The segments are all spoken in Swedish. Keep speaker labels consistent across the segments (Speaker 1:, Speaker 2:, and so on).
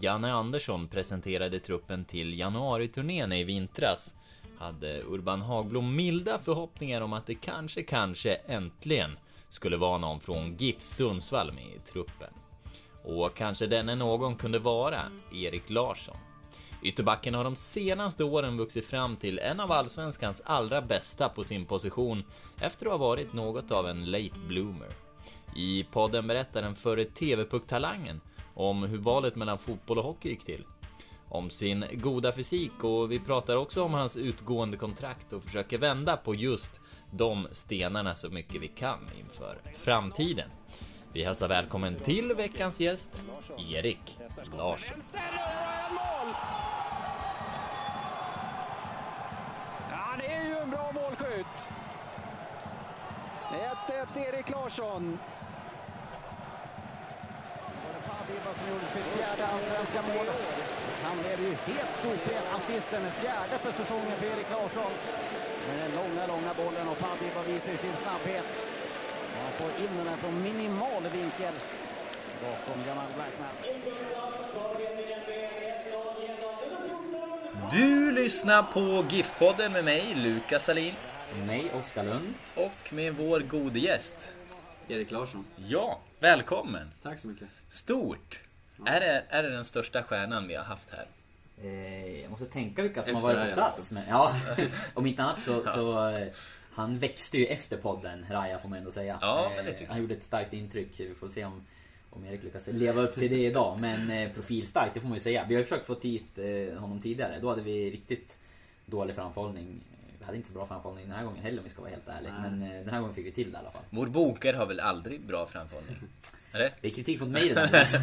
Speaker 1: Janne Andersson presenterade truppen till januariturnén i vintras hade Urban Hagblom milda förhoppningar om att det kanske, kanske äntligen skulle vara någon från GIF Sundsvall med i truppen. Och kanske denne någon kunde vara Erik Larsson. Ytterbacken har de senaste åren vuxit fram till en av allsvenskans allra bästa på sin position efter att ha varit något av en late bloomer. I podden berättar den före TV-pucktalangen om hur valet mellan fotboll och hockey gick till. Om sin goda fysik och vi pratar också om hans utgående kontrakt och försöker vända på just de stenarna så mycket vi kan inför framtiden. Vi hälsar välkommen till veckans gäst, Erik Larsson.
Speaker 2: Han är ju en bra målskytt. 1-1 Erik Larsson. Padiva som gjorde sitt fjärde allsvenska mål. Han blev ju helt sopig. Assisten, fjärde för säsongen för Erik Larsson. Med den långa, långa bollen och Padiva visar ju sin snabbhet. Och han får in den här från minimal vinkel bakom Jamal Blackman.
Speaker 1: Du lyssnar på GIF-podden med mig, Lukas Salin.
Speaker 3: Mig, Oskar Lund.
Speaker 1: Och med vår gode gäst.
Speaker 4: Erik Larsson.
Speaker 1: Ja, välkommen!
Speaker 4: Tack så mycket.
Speaker 1: Stort! Är, det, är det den största stjärnan vi har haft här?
Speaker 3: Eh, jag måste tänka vilka som
Speaker 4: Efter
Speaker 3: har varit på plats.
Speaker 4: alltså.
Speaker 3: Men, ja, om inte annat så, så eh, han växte ju efter podden, Raja får man ändå säga.
Speaker 1: Ja, men det
Speaker 3: Eh,
Speaker 1: tycker jag.
Speaker 3: han gjorde ett starkt intryck. Vi får se om, om Erik lyckas leva upp till det idag. Men eh, profilstarkt, det får man ju säga. Vi har ju försökt få hit eh, honom tidigare. Då hade vi riktigt dålig framförhållning. Vi hade inte så bra framförhållning den här gången heller om vi ska vara helt ärliga. Men eh, den här gången fick vi till det i alla fall.
Speaker 1: Vår bokare har väl aldrig bra framförhållning? Eller?
Speaker 3: Det är kritik mot mig den här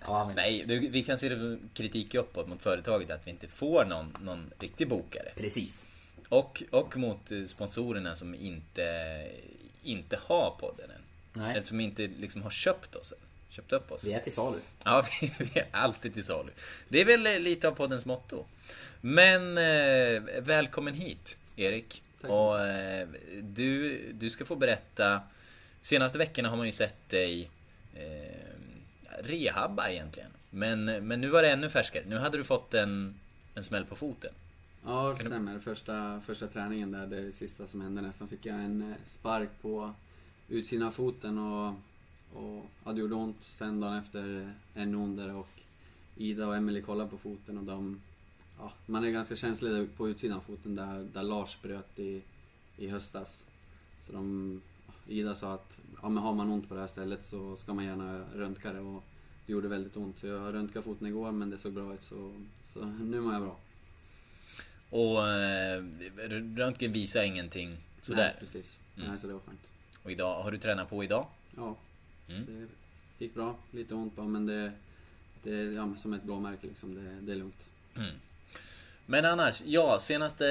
Speaker 3: ja, men
Speaker 1: Nej, du, vi kan se det som kritik uppåt mot företaget att vi inte får någon, någon riktig bokare.
Speaker 3: Precis.
Speaker 1: Och, och mot eh, sponsorerna som inte, inte har podden än.
Speaker 3: Nej,
Speaker 1: Eller som inte liksom har köpt oss än. Köpt upp oss.
Speaker 3: vi är till salu.
Speaker 1: Ja, vi, vi är alltid till salu. Det är väl eh, lite av poddens motto. Men eh, välkommen hit, Erik.
Speaker 4: Tack så
Speaker 1: Och eh, du, du ska få berätta. Senaste veckorna har man ju sett dig eh, rehabba egentligen. Men, men nu var det ännu färskare. Nu hade du fått en, en smäll på foten.
Speaker 4: Ja, det
Speaker 1: Kan du-
Speaker 4: stämmer. Första, första träningen där, det sista som hände nästan, fick jag en eh, spark på utsidan av foten och, och ja, det gjorde ont. Sen dagen efter en under och Ida och Emily kollade på foten och de... Ja, man är ganska känslig på utsidan av foten där, där Lars bröt i, i höstas. Så de... Ida sa att ja, men har man ont på det här stället så ska man gärna röntga det och det gjorde väldigt ont. Så jag röntgade foten igår men det såg bra ut så, så nu mår jag bra.
Speaker 1: Och eh, röntgen visar ingenting sådär.
Speaker 4: Nej, precis.
Speaker 1: Mm.
Speaker 4: Nej, så det var skönt.
Speaker 1: Och idag, har du tränat på idag?
Speaker 4: Ja,
Speaker 1: Mm.
Speaker 4: det gick bra. Lite ont bara, men det, det är ja, som ett blåmärke liksom. Det, det är lugnt.
Speaker 1: Mm. Men annars, ja, senaste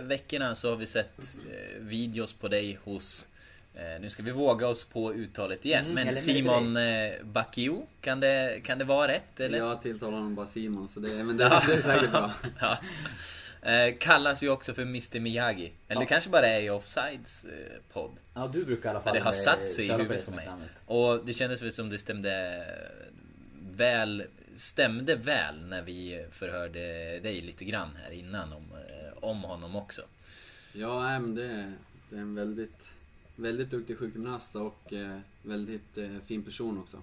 Speaker 1: veckorna så har vi sett eh, videos på dig hos nu ska vi våga oss på uttalet igen.
Speaker 3: Mm,
Speaker 1: men Simon eh, Bakio, kan det, kan det vara rätt eller?
Speaker 4: Jag tilltalar honom bara Simon, så det, men det, det är säkert bra.
Speaker 1: ja. eh, kallas ju också för Mr Miyagi. Eller
Speaker 3: Ja.
Speaker 1: kanske bara är i Offsides eh, podd.
Speaker 3: Ja, du brukar i alla
Speaker 1: Men
Speaker 3: fall
Speaker 1: det har
Speaker 3: eh,
Speaker 1: satt sig i huvudet på mig. Och det kändes väl som det stämde väl Stämde väl när vi förhörde dig lite grann här innan om, eh, om honom också.
Speaker 4: Ja, men det, det är en väldigt, väldigt duktig sjukgymnast och eh, väldigt eh, fin person också.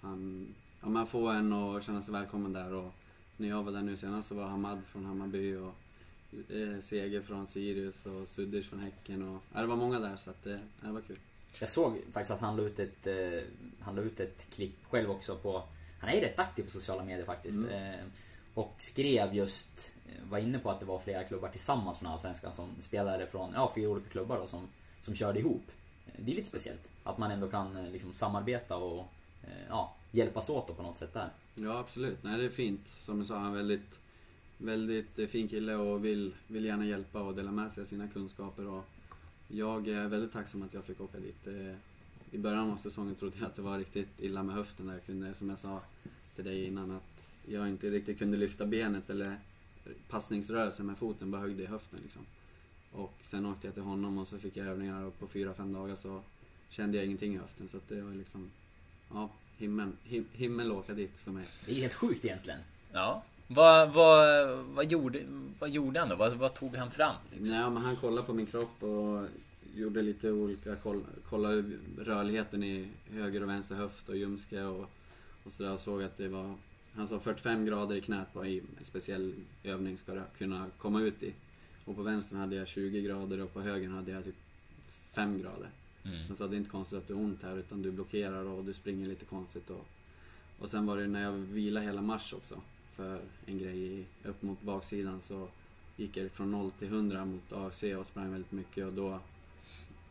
Speaker 4: Han, ja, man får en att känna sig välkommen där och när jag var där nu senast så var Hamad från Hammarby och eh, Seger från Sirius och Sudders från Häcken och ja, det var många där så att det, det var kul.
Speaker 3: Jag såg faktiskt att han la ut ett, eh, han la ut ett klipp själv också på... Han är ju rätt aktiv på sociala medier faktiskt.
Speaker 4: Mm.
Speaker 3: Eh, och skrev just, eh, var inne på att det var flera klubbar tillsammans från Allsvenskan som spelare från, ja fyra olika klubbar då som, som körde ihop. Det är lite speciellt. Att man ändå kan eh, liksom samarbeta och eh, ja, hjälpas åt på något sätt där.
Speaker 4: Ja, absolut. Nej, det är fint. Som du sa, han är väldigt, väldigt eh, fin kille och vill, vill gärna hjälpa och dela med sig av sina kunskaper. Och jag är väldigt tacksam att jag fick åka dit. I början av säsongen trodde jag att det var riktigt illa med höften där jag kunde, som jag sa till dig innan, att jag inte riktigt kunde lyfta benet eller passningsrörelsen med foten bara högg i höften liksom. Och sen åkte jag till honom och så fick jag övningar och på fyra, fem dagar så kände jag ingenting i höften. Så att det var liksom, ja, himmel, him, himmel åka dit för mig.
Speaker 3: Det är helt sjukt egentligen.
Speaker 1: Ja. Vad, vad, vad, gjorde, vad gjorde han då? Vad, vad tog han fram? Liksom?
Speaker 4: Nej, men han kollade på min kropp och gjorde lite olika, koll, kollade rörligheten i höger och vänster höft och ljumske och, och sådär. Och såg att det var, han sa 45 grader i knät på i en speciell övning ska det kunna komma ut i. Och på vänstern hade jag 20 grader och på höger hade jag typ 5 grader.
Speaker 1: Mm.
Speaker 4: Så sa det är inte konstigt att du har ont här utan du blockerar och du springer lite konstigt. Och, och sen var det när jag vilade hela mars också för en grej upp mot baksidan så gick jag från 0 till 100 mot AFC och sprang väldigt mycket och då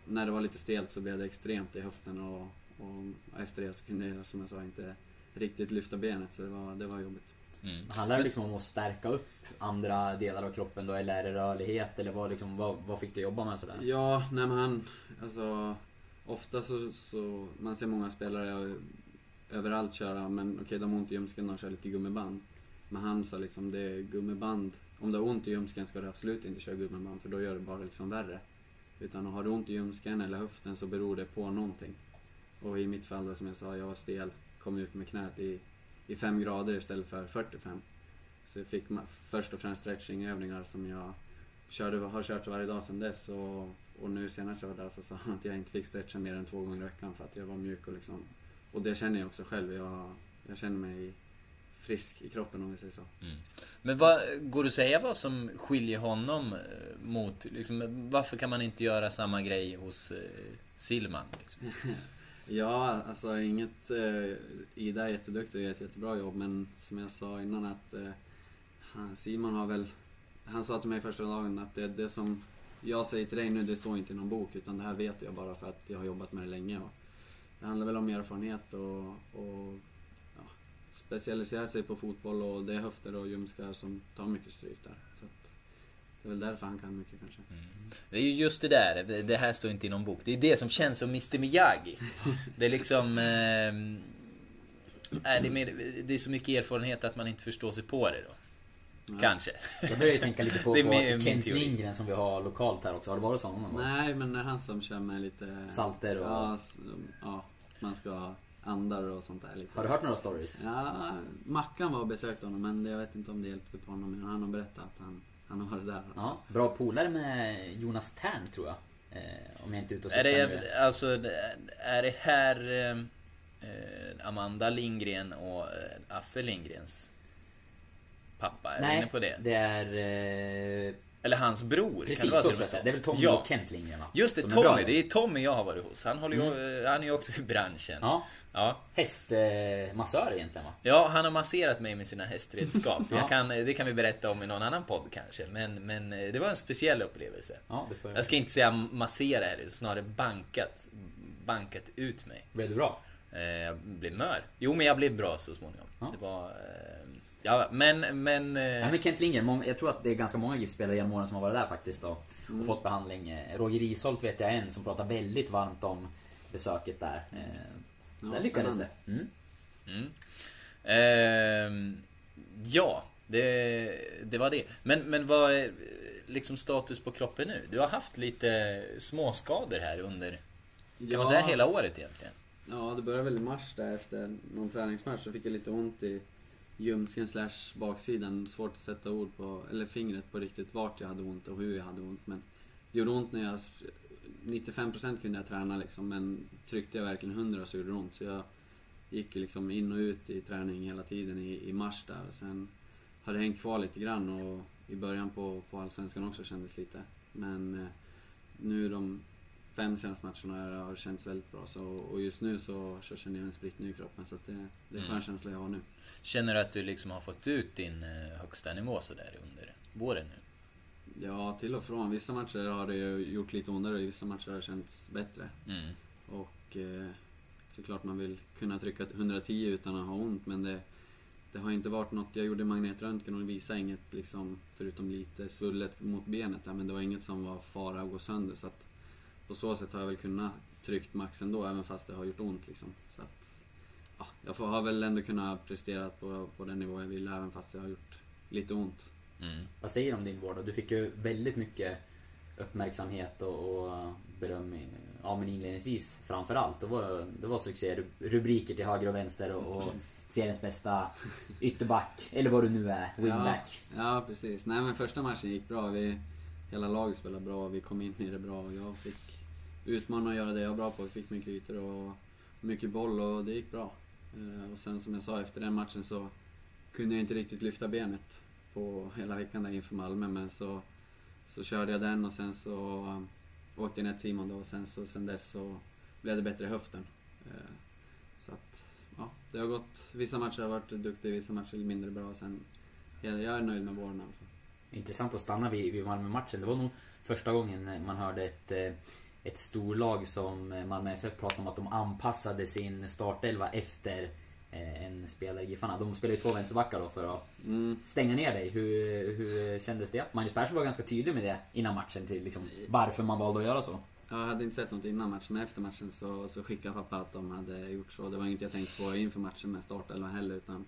Speaker 4: när det var lite stelt så blev det extremt i höften och, och efter det så kunde jag som jag sa inte riktigt lyfta benet så det var, det var jobbigt.
Speaker 1: Mm.
Speaker 3: Handlar det liksom om att stärka upp andra delar av kroppen då? Eller är det rörlighet? Eller vad, liksom, vad, vad fick du jobba med sådär?
Speaker 4: Ja, nej men han, alltså ofta så, så man ser många spelare överallt köra men okej de har ont i ljumsken och kör lite gummiband. Men han sa liksom det är gummiband. Om du har ont i ljumsken ska du absolut inte köra gummiband för då gör det bara liksom värre. Utan har du ont i ljumsken eller höften så beror det på någonting. Och i mitt fall då, som jag sa, jag var stel, kom ut med knät i, i 5 grader istället för 45. Så jag fick först och främst stretchingövningar som jag körde, har kört varje dag sedan dess. Och, och nu senast jag var där så sa han att jag inte fick stretcha mer än två gånger i veckan för att jag var mjuk och liksom... Och det känner jag också själv. Jag, jag känner mig frisk i kroppen om vi säger så.
Speaker 1: Mm. Men vad, går det att säga vad som skiljer honom eh, mot, liksom, varför kan man inte göra samma grej hos eh, Silman? Liksom?
Speaker 4: Ja, alltså inget... Eh, Ida är jätteduktig och gör ett jättebra jobb men som jag sa innan att eh, Simon har väl... Han sa till mig första dagen att det, det som jag säger till dig nu, det står inte i någon bok utan det här vet jag bara för att jag har jobbat med det länge. Och det handlar väl om erfarenhet och, och ja, specialisera sig på fotboll och det är höfter och ljumskar som tar mycket stryk där. Så det är väl därför han kan mycket kanske.
Speaker 1: Det är ju just det där, det- här står inte i någon bok. Det är det som känns som Mr Miyagi. Det är liksom... Eh, nej, det, är mer, det är så mycket erfarenhet att man inte förstår sig på det då. Kanske.
Speaker 3: Jag börjar ju tänka lite på,
Speaker 1: Det är
Speaker 3: på Kent. Lindgren som vi har lokalt här också. Har det varit någon gång?
Speaker 4: Nej, men det är han som kör med lite...
Speaker 3: Salter och-
Speaker 4: Ja, ja man ska andar och sånt där lite.
Speaker 3: Har du hört några stories?
Speaker 4: Ja, Mackan var och besökte honom men jag vet inte om det hjälpte på honom. Men han har berättat att han, han har varit där.
Speaker 3: Ja, bra polare med Jonas Tern tror jag. Eh, om jag inte är ute och
Speaker 1: Är det, alltså, är det här eh, eh, Amanda Lindgren och eh, Affe Lindgrens pappa? Är du inne
Speaker 3: Nej,
Speaker 1: på det?
Speaker 3: det är... Eh,
Speaker 1: Eller hans bror?
Speaker 3: precis,
Speaker 1: kan det vara
Speaker 3: så tror jag.
Speaker 1: med
Speaker 3: Det är väl Tommy
Speaker 1: ja.
Speaker 3: och Kent Lindgren va?
Speaker 1: Just det,
Speaker 3: Som är
Speaker 1: Tommy.
Speaker 3: ihop.
Speaker 1: Det är Tommy jag har varit hos. Han, håller ju, han är ju också i branschen.
Speaker 3: Ja,
Speaker 1: Ja.
Speaker 3: hästmassör egentligen va?
Speaker 1: Ja, han har masserat mig med sina hästredskap.
Speaker 3: Ja.
Speaker 1: Jag kan, det kan vi berätta om i någon annan podd kanske. Men, men eh, det var en speciell upplevelse.
Speaker 3: Ja, det får
Speaker 1: Jag ska inte säga massera heller, snarare bankat, bankat ut mig.
Speaker 3: Blev du bra?
Speaker 1: Eh, Jag blev mör. Jo, men jag blev bra så småningom.
Speaker 3: Ja.
Speaker 1: Det var... Ja, men... men, eh,
Speaker 3: Ja, men Kent Lindgren, jag tror att det är ganska många GIF-spelare genom åren som har varit där faktiskt då, och
Speaker 1: Mm.
Speaker 3: fått behandling. Eh, Roger Isholt vet jag en som pratar väldigt varmt om besöket där. Eh,
Speaker 4: Ja,
Speaker 3: där lyckades det. Mm.
Speaker 1: Mm. Ehm, ja, det, det var det. Men, men vad är liksom status på kroppen nu? Du har haft lite småskador här under, kan man säga hela året egentligen?
Speaker 4: Ja, det började väl i mars där efter någon träningsmatch så fick jag lite ont i ljumsken slash baksidan. Svårt att sätta ord på, eller fingret på riktigt vart jag hade ont och hur jag hade ont. Men det gjorde ont när jag... 95% kunde jag träna liksom, men tryckte jag verkligen 100 så gjorde det ont. Så jag gick ju liksom in och ut i träning hela tiden i, i mars där. Och sen har det hängt kvar lite grann och i början på, på Allsvenskan också kändes lite. Men eh, nu de fem senaste matcherna har känts väldigt bra. Så, och just nu så, så känner jag en spritt ny i kroppen. Så det, det är en skön
Speaker 1: Mm.
Speaker 4: känsla jag har nu.
Speaker 1: Känner du att du liksom har fått ut din eh, högsta nivå sådär under våren nu?
Speaker 4: Ja, till och från. Vissa matcher har det gjort lite ondare och vissa matcher har det känts bättre.
Speaker 1: Mm.
Speaker 4: Och eh, såklart man vill kunna trycka 110 utan att ha ont men det, det har inte varit något, jag gjorde magnetröntgen och visade inget liksom, förutom lite svullet mot benet där, men det var inget som var fara att gå sönder. Så att på så sätt har jag väl kunnat tryckt max ändå, även fast det har gjort ont liksom. Så att, ja, jag får, har väl ändå kunnat prestera på, på den nivå jag ville, även fast det har gjort lite ont.
Speaker 1: Mm.
Speaker 3: Vad säger du om din vård? Du fick ju väldigt mycket uppmärksamhet och, och beröm i, ja, men inledningsvis framförallt. Det var, det var succé. Rubriker till höger och vänster och, och seriens bästa ytterback, eller vad du nu är, wingback.
Speaker 4: Ja, ja, precis. Nej men första matchen gick bra. Vi, hela laget spelade bra, vi kom in i det bra och jag fick utmana och göra det jag var bra på. Vi fick mycket ytor och mycket boll och det gick bra. Eh, och sen som jag sa, efter den matchen så kunde jag inte riktigt lyfta benet på hela veckan där inför Malmö men så, så körde jag den och sen så åkte jag ner till Simon då och sen så sen dess så blev det bättre i höften. Eh, så att, ja, det har gått, vissa matcher har jag varit duktig, vissa matcher mindre bra. Sen, jag, jag är nöjd med våren alltså.
Speaker 3: Intressant att stanna vid, vid Malmö-matchen. Det var nog första gången man hörde ett, eh, ett storlag som Malmö FF prata om att de anpassade sin startelva efter eh, en spelare i Giffarna. De spelade ju två vänsterbackar då för att
Speaker 4: Mm.
Speaker 3: stänga ner dig. Hur, hur kändes det? Magnus Persson var ganska tydlig med det innan matchen till liksom, varför man valde att göra så.
Speaker 4: Jag hade inte sett något innan matchen, men efter matchen så, så skickade pappa att de hade gjort så. Det var inget jag tänkte på inför matchen med startelvan heller, utan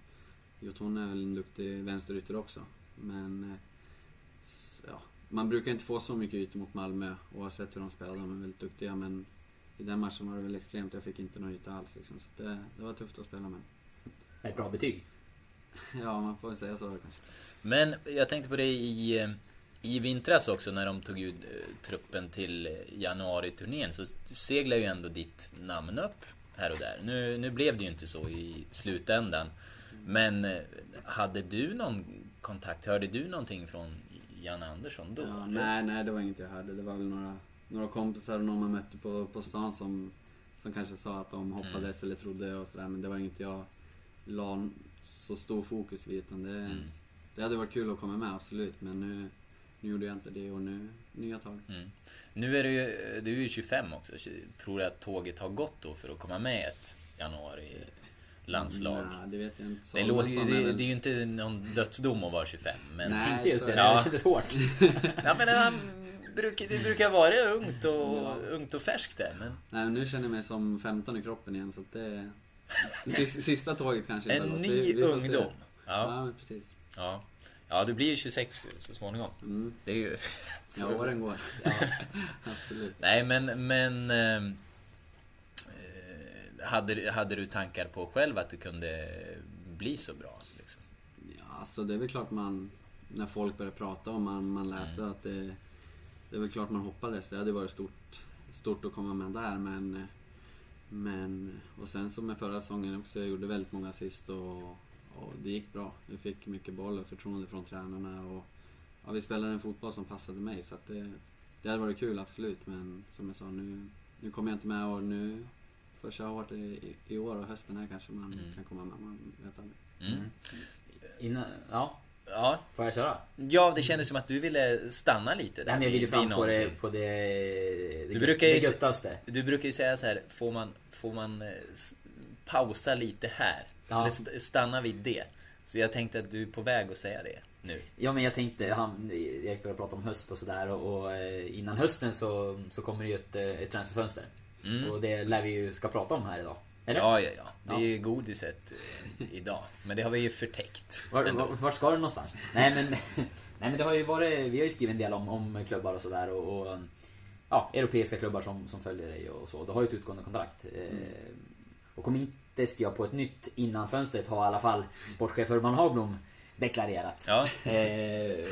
Speaker 4: Jotun är väl en duktig vänsterytter också. Men, eh, ja, man brukar inte få så mycket ytor mot Malmö, oavsett hur de spelar. De är väldigt duktiga, men i den matchen var det väl extremt. Jag fick inte någon yta alls liksom. Så det, det var tufft att spela med.
Speaker 3: Ett bra betyg.
Speaker 4: Ja, man får väl säga så kanske.
Speaker 1: Men jag tänkte på det i, i vintras också när de tog ut eh, truppen till januari-turnén så seglar ju ändå ditt namn upp här och där. Nu, nu blev det ju inte så i slutändan. Men eh, hade du någon kontakt? Hörde du någonting från Janne Andersson då?
Speaker 4: Ja, nej, nej, det var inget jag hörde. Det var väl några, några kompisar och någon man mötte på, på stan som, som kanske sa att de hoppades eller trodde och sådär. Men det var inget jag la så stor fokus vid. Utan det,
Speaker 1: Mm.
Speaker 4: det hade varit kul att komma med, absolut. Men nu, nu gjorde jag inte det och nu, nya tag.
Speaker 1: Mm. Nu är du ju, du är ju 25 också. Tror du att tåget har gått då för att komma med ett januari-landslag?
Speaker 4: Nej, det vet jag inte.
Speaker 1: Det, låter, det,
Speaker 4: väl-
Speaker 1: det är ju inte någon dödsdom att vara 25 men...
Speaker 4: Nej.
Speaker 3: Tänkte just det,
Speaker 1: Ja.
Speaker 3: det kändes hårt.
Speaker 1: Ja men brukar, det brukar vara ungt och,
Speaker 4: Ja.
Speaker 1: ungt och färskt där men...
Speaker 4: Nej, men nu känner jag mig som 15 i kroppen igen så att det... Sista, tåget kanske inte
Speaker 1: En ny
Speaker 4: Vi- vi
Speaker 1: ungdom.
Speaker 4: Ja,
Speaker 1: Ja,
Speaker 4: men precis.
Speaker 1: ja. Ja, du blir ju 26 så småningom.
Speaker 4: Mm.
Speaker 1: Det är ju...
Speaker 4: Ja, åren går. absolut.
Speaker 1: Nej men, men... hade, du- hade du tankar på själv att det kunde bli så bra? Liksom?
Speaker 4: Ja, alltså det är väl klart man, när folk börjar prata och man, man läser att det, det är väl klart man hoppades. Det hade varit stort, stort att komma med där men, men, och sen som med förra säsongen också, jag gjorde väldigt många assist och, och det gick bra. Vi fick mycket boll och förtroende från tränarna och ja, vi spelade en fotboll som passade mig så att det, det hade varit kul absolut men som jag sa nu, nu kommer jag inte med och nu får jag köra hårt i, i, i år och hösten här kanske man
Speaker 1: Mm.
Speaker 4: kan komma med. Man vet aldrig.
Speaker 1: Mm.
Speaker 3: Innan, ja,
Speaker 1: Ja,
Speaker 3: får jag köra?
Speaker 1: ja, det kändes som att du ville stanna lite där.
Speaker 3: Nej, men jag ville
Speaker 1: vid-
Speaker 3: fram på det, på det, det,
Speaker 1: Du brukar ju
Speaker 3: göttaste.
Speaker 1: Du brukar ju säga så här, får man, får man eh, pausa lite här?
Speaker 3: Ja.
Speaker 1: Eller st- stanna vid det? Så jag tänkte att du är på väg att säga det nu.
Speaker 3: Ja men jag tänkte, han, Erik började prata om höst och sådär och, och eh, innan hösten så, så kommer det ju ett, eh, ett transferfönster.
Speaker 1: Mm.
Speaker 3: Och det lär vi ju ska prata om här idag. Eller?
Speaker 1: Ja, ja, ja. Det är ju godiset eh, idag. Men det har vi ju förtäckt.
Speaker 3: Var, var, vart ska du någonstans? Nej men, nej men det har ju varit, vi har ju skrivit en del om, om klubbar och sådär och, och ja, europeiska klubbar som, som följer dig och så. Du har ju ett utgående kontrakt. Eh, och kom inte skriva på ett nytt innan fönstret har i alla fall sportchef Urban Hagblom deklarerat.
Speaker 1: Ja,
Speaker 3: Eh,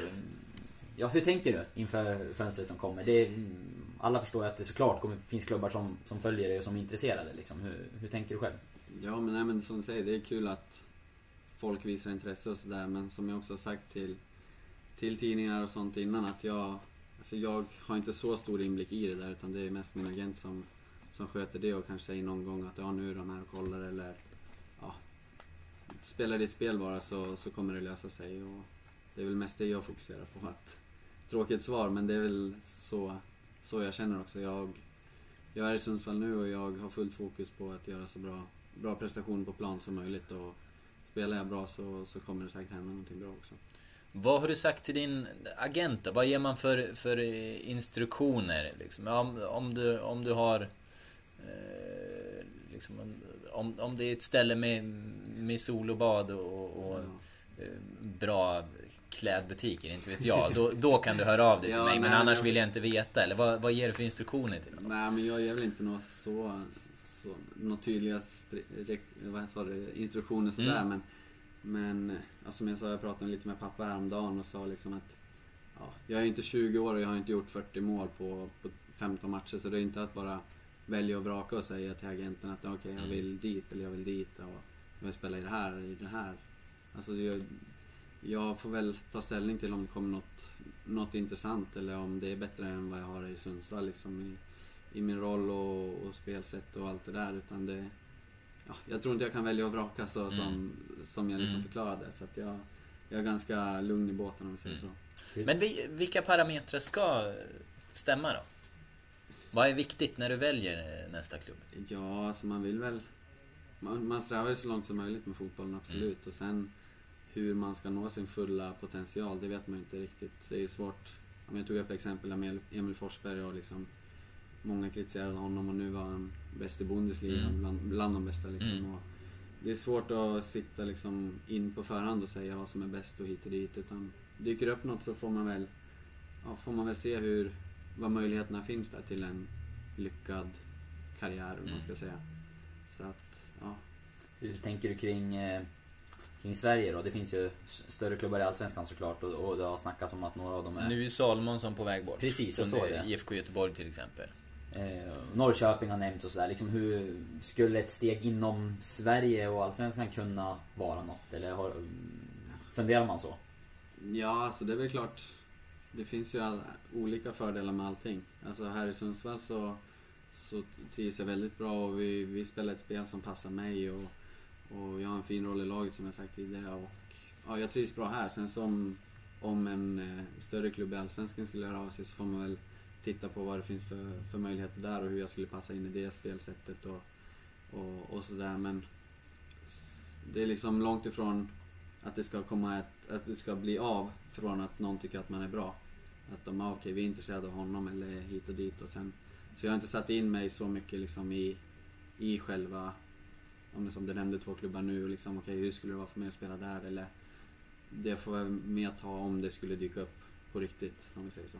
Speaker 3: ja, hur tänker du inför fönstret som kommer? Det mm, alla förstår ju att det såklart kommer, finns klubbar som, som följer dig och som är intresserade. Liksom. Hur, hur tänker du själv?
Speaker 4: Ja men, nej, men som du säger, det är kul att folk visar intresse och sådär men som jag också har sagt till, till tidningar och sånt innan att jag, alltså jag har inte så stor inblick i det där utan det är mest min agent som, som sköter det och kanske säger någon gång att ja nu är de här och kollar eller ja, spelar ditt spel bara så, så kommer det lösa sig och det är väl mest det jag fokuserar på. Att, tråkigt svar men det är väl så, så jag känner också. Jag, jag är i Sundsvall nu och jag har fullt fokus på att göra så bra, bra prestation på plan som möjligt och spelar jag bra så, så kommer det säkert hända någonting bra också.
Speaker 1: Vad har du sagt till din agent då? Vad ger man för, för instruktioner? Liksom? Om, om, du, om du har... Eh, liksom, om, om det är ett ställe med, med sol och bad och, och
Speaker 4: Ja.
Speaker 1: eh, bra klädbutiker, inte vet jag. Då, då kan du höra av dig till
Speaker 4: Ja,
Speaker 1: mig. Men
Speaker 4: nej,
Speaker 1: annars vill jag inte veta. Eller vad, vad ger du för instruktioner till dem?
Speaker 4: Nej men jag ger väl inte några så, så några tydliga vad sa du, instruktioner sådär
Speaker 1: Mm.
Speaker 4: men Men ja, som jag sa, jag pratade lite med pappa häromdagen och sa liksom att ja, Jag är inte 20 år och jag har inte gjort 40 mål på, på 15 matcher så det är inte att bara välja och vraka och säga till agenten att okej jag
Speaker 1: Mm.
Speaker 4: vill dit eller jag vill dit och jag vill spela i det här i det här. Alltså jag, jag får väl ta ställning till om det kommer något, något intressant eller om det är bättre än vad jag har i Sundsvall liksom i, i min roll och, och spelsätt och allt det där utan det ja, Jag tror inte jag kan välja och vraka så som, som jag liksom
Speaker 1: Mm.
Speaker 4: förklarade så att jag, jag är ganska lugn i båten om vi säger
Speaker 1: Mm.
Speaker 4: så.
Speaker 1: Men vi, vilka parametrar ska stämma då? Vad är viktigt när du väljer eh, nästa klubb?
Speaker 4: Ja, alltså man vill väl... Man, man strävar ju så långt som möjligt med fotbollen, absolut. Och sen hur man ska nå sin fulla potential, det vet man ju inte riktigt. Det är svårt. Men Jag tog upp exempel med Emil Forsberg och liksom... Många kritiserade honom och nu var han bäst i Bundesliga,
Speaker 1: Mm.
Speaker 4: bland, bland de bästa liksom.
Speaker 1: Mm.
Speaker 4: Och det är svårt att sitta liksom in på förhand och säga vad som är bäst och hit och dit. Utan dyker upp något så får man väl... Ja, får man väl se hur... Vad möjligheterna finns där till en lyckad karriär, om man
Speaker 1: Mm.
Speaker 4: ska säga. Så att, ja.
Speaker 3: Hur tänker du kring, eh, kring Sverige då? Det finns ju större klubbar i Allsvenskan såklart och, och det har snackats om att några av dem är...
Speaker 1: Nu är Salomonsson på väg bort.
Speaker 3: Precis, jag såg det.
Speaker 1: IFK Göteborg till exempel.
Speaker 3: Eh, Norrköping har nämnts och sådär. Liksom hur skulle ett steg inom Sverige och Allsvenskan kunna vara något? Eller har, funderar man så?
Speaker 4: Ja, alltså det är väl klart. Det finns ju all, olika fördelar med allting. Alltså här i Sundsvall så, så trivs jag väldigt bra och vi, vi spelar ett spel som passar mig och, och jag har en fin roll i laget som jag sagt tidigare. Och, ja, jag trivs bra här. Sen som om en eh, större klubb i Allsvenskan skulle höra av sig så får man väl titta på vad det finns för, för möjligheter där och hur jag skulle passa in i det spelsättet och, och, och sådär. Men det är liksom långt ifrån att det ska komma ett, att det ska bli av från att någon tycker att man är bra. Att de, ah, okej vi är intresserade av honom eller hit och dit och sen. Så jag har inte satt in mig så mycket liksom i, i själva, om det som du nämnde två klubbar nu och liksom okej hur skulle det vara för mig att spela där eller. Det får jag mer ta om det skulle dyka upp på riktigt om vi säger så.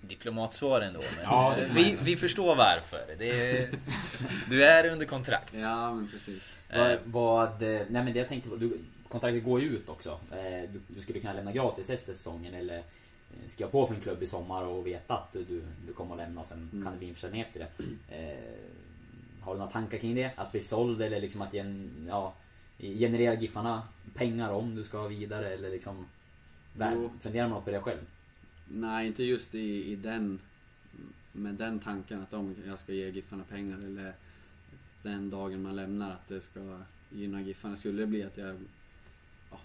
Speaker 1: Diplomatsvar ändå. Men
Speaker 3: Ja,
Speaker 1: eh, vi, vi förstår varför. Det är, du är under kontrakt.
Speaker 4: Ja men precis.
Speaker 3: Vad, vad, eh, nej men det jag tänkte på, du, kontraktet går ju ut också. Eh, Du, du skulle kunna lämna gratis efter säsongen eller eh, skriva på för en klubb i sommar och veta att du, du, du kommer att lämna och sen
Speaker 4: Mm.
Speaker 3: kan det bli en försäljning efter det. Har du några tankar kring det? Att bli såld eller liksom att gen, ja, generera Giffarna pengar om du ska vidare eller liksom... Där, funderar man på det själv?
Speaker 4: Nej, inte just i, i den med den tanken att om jag ska ge Giffarna pengar eller den dagen man lämnar att det ska gynna Giffarna. Skulle det bli att jag ja,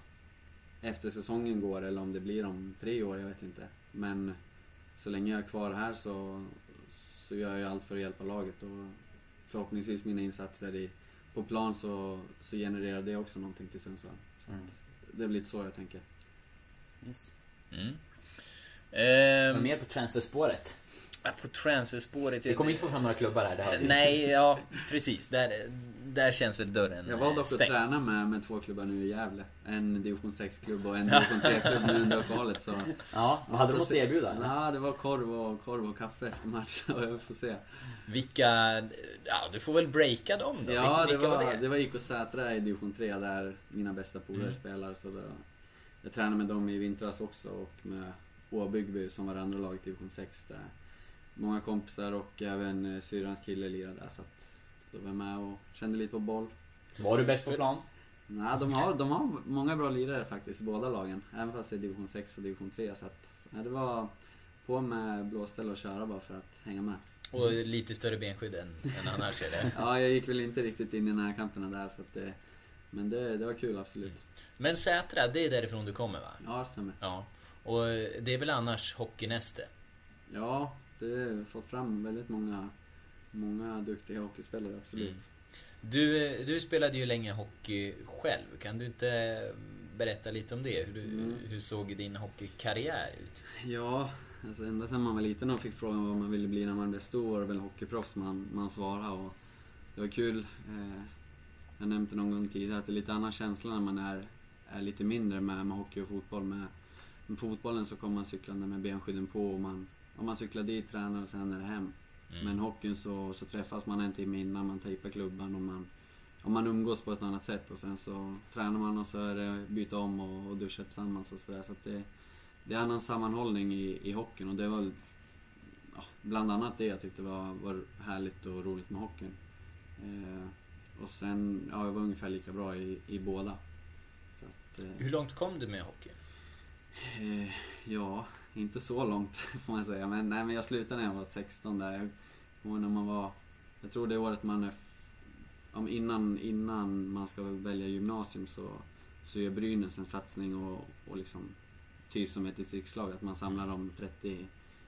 Speaker 4: efter säsongen går eller om det blir om tre år, jag vet inte. Men så länge jag är kvar här så, så gör jag allt för att hjälpa laget och förhoppningsvis mina insatser i, på plan så, så genererar det också någonting till Sundsvall. Så
Speaker 3: Mm.
Speaker 4: Det är väl lite så jag tänker.
Speaker 3: Yes.
Speaker 1: Mm. Ehm,
Speaker 3: mer på transferspåret?
Speaker 1: På transferspåret.
Speaker 3: Vi kommer inte få fram några klubbar här. Det.
Speaker 1: Nej, ja precis. Där, där känns väl dörren
Speaker 4: Jag valde också att träna med, med två klubbar nu i Gävle. En division 6-klubb och en division 3-klubb nu under uppehållet. Så.
Speaker 3: Ja, vad hade de något att erbjuda?
Speaker 4: Ja, det var korv och, korv och kaffe efter match. Och jag får se.
Speaker 1: Vilka... Ja, du får väl breaka dem då.
Speaker 4: Ja,
Speaker 1: vilka,
Speaker 4: det var,
Speaker 1: var det?
Speaker 4: det var IK Sätra i division 3 där mina bästa polare
Speaker 1: Mm.
Speaker 4: spelar. Så då, jag tränade med dem i vintras också och med Åbyggby som var andra laget i division 6. Där många kompisar och även eh, syrrans kille lirade där. Så att då var jag med och kände lite på boll.
Speaker 3: Var du bäst på plan?
Speaker 4: Nej, de har, de har många bra lirare faktiskt, båda lagen. Även fast det är division 6 och division 3. Så att, ja, det var på med blåställ och köra bara för att hänga med.
Speaker 1: Och lite större benskydd än, än annars eller?
Speaker 4: Ja, jag gick väl inte riktigt in i närkamperna där så att det, Men det, det var kul absolut.
Speaker 1: Men Sätra, det är därifrån du kommer va?
Speaker 4: Ja, det stämmer.
Speaker 1: Ja. Och det är väl annars hockeynäste?
Speaker 4: Ja, det har fått fram väldigt många, många duktiga hockeyspelare absolut.
Speaker 1: Mm. Du, du spelade ju länge hockey själv. Kan du inte berätta lite om det? Hur, du,
Speaker 4: Mm.
Speaker 1: hur såg din hockeykarriär ut?
Speaker 4: Ja, alltså ända sedan man var liten och fick frågan vad man ville bli när man blev stor var det väl hockeyproffs man, man svarade och det var kul. Eh, jag nämnde någon gång tidigare att det är lite annan känsla när man är, är lite mindre med, med hockey och fotboll. Med, med fotbollen så kommer man cyklande med benskydden på och man, och man cyklar dit, tränar och sen är det hem.
Speaker 1: Mm.
Speaker 4: Men hockeyn så, så träffas man en timme innan, man tejpar klubban och man, och man umgås på ett annat sätt och sen så tränar man och så är det byta om och, och duscha tillsammans och sådär. Så att det, det är annan sammanhållning i, i hockeyn och det var ja, bland annat det jag tyckte var, var härligt och roligt med hockeyn. Eh, och sen, ja jag var ungefär lika bra i, i båda. Så att, eh,
Speaker 1: Hur långt kom du med hockey?
Speaker 4: Eh, ja, inte så långt får man säga. Men, nej, men jag slutade när jag var 16 där. Jag kommer när man var... Jag tror det året man är... Om innan, innan man ska välja gymnasium så, så gör Brynäs en satsning och, och liksom... Typ som ett distriktslag, att man samlar de 30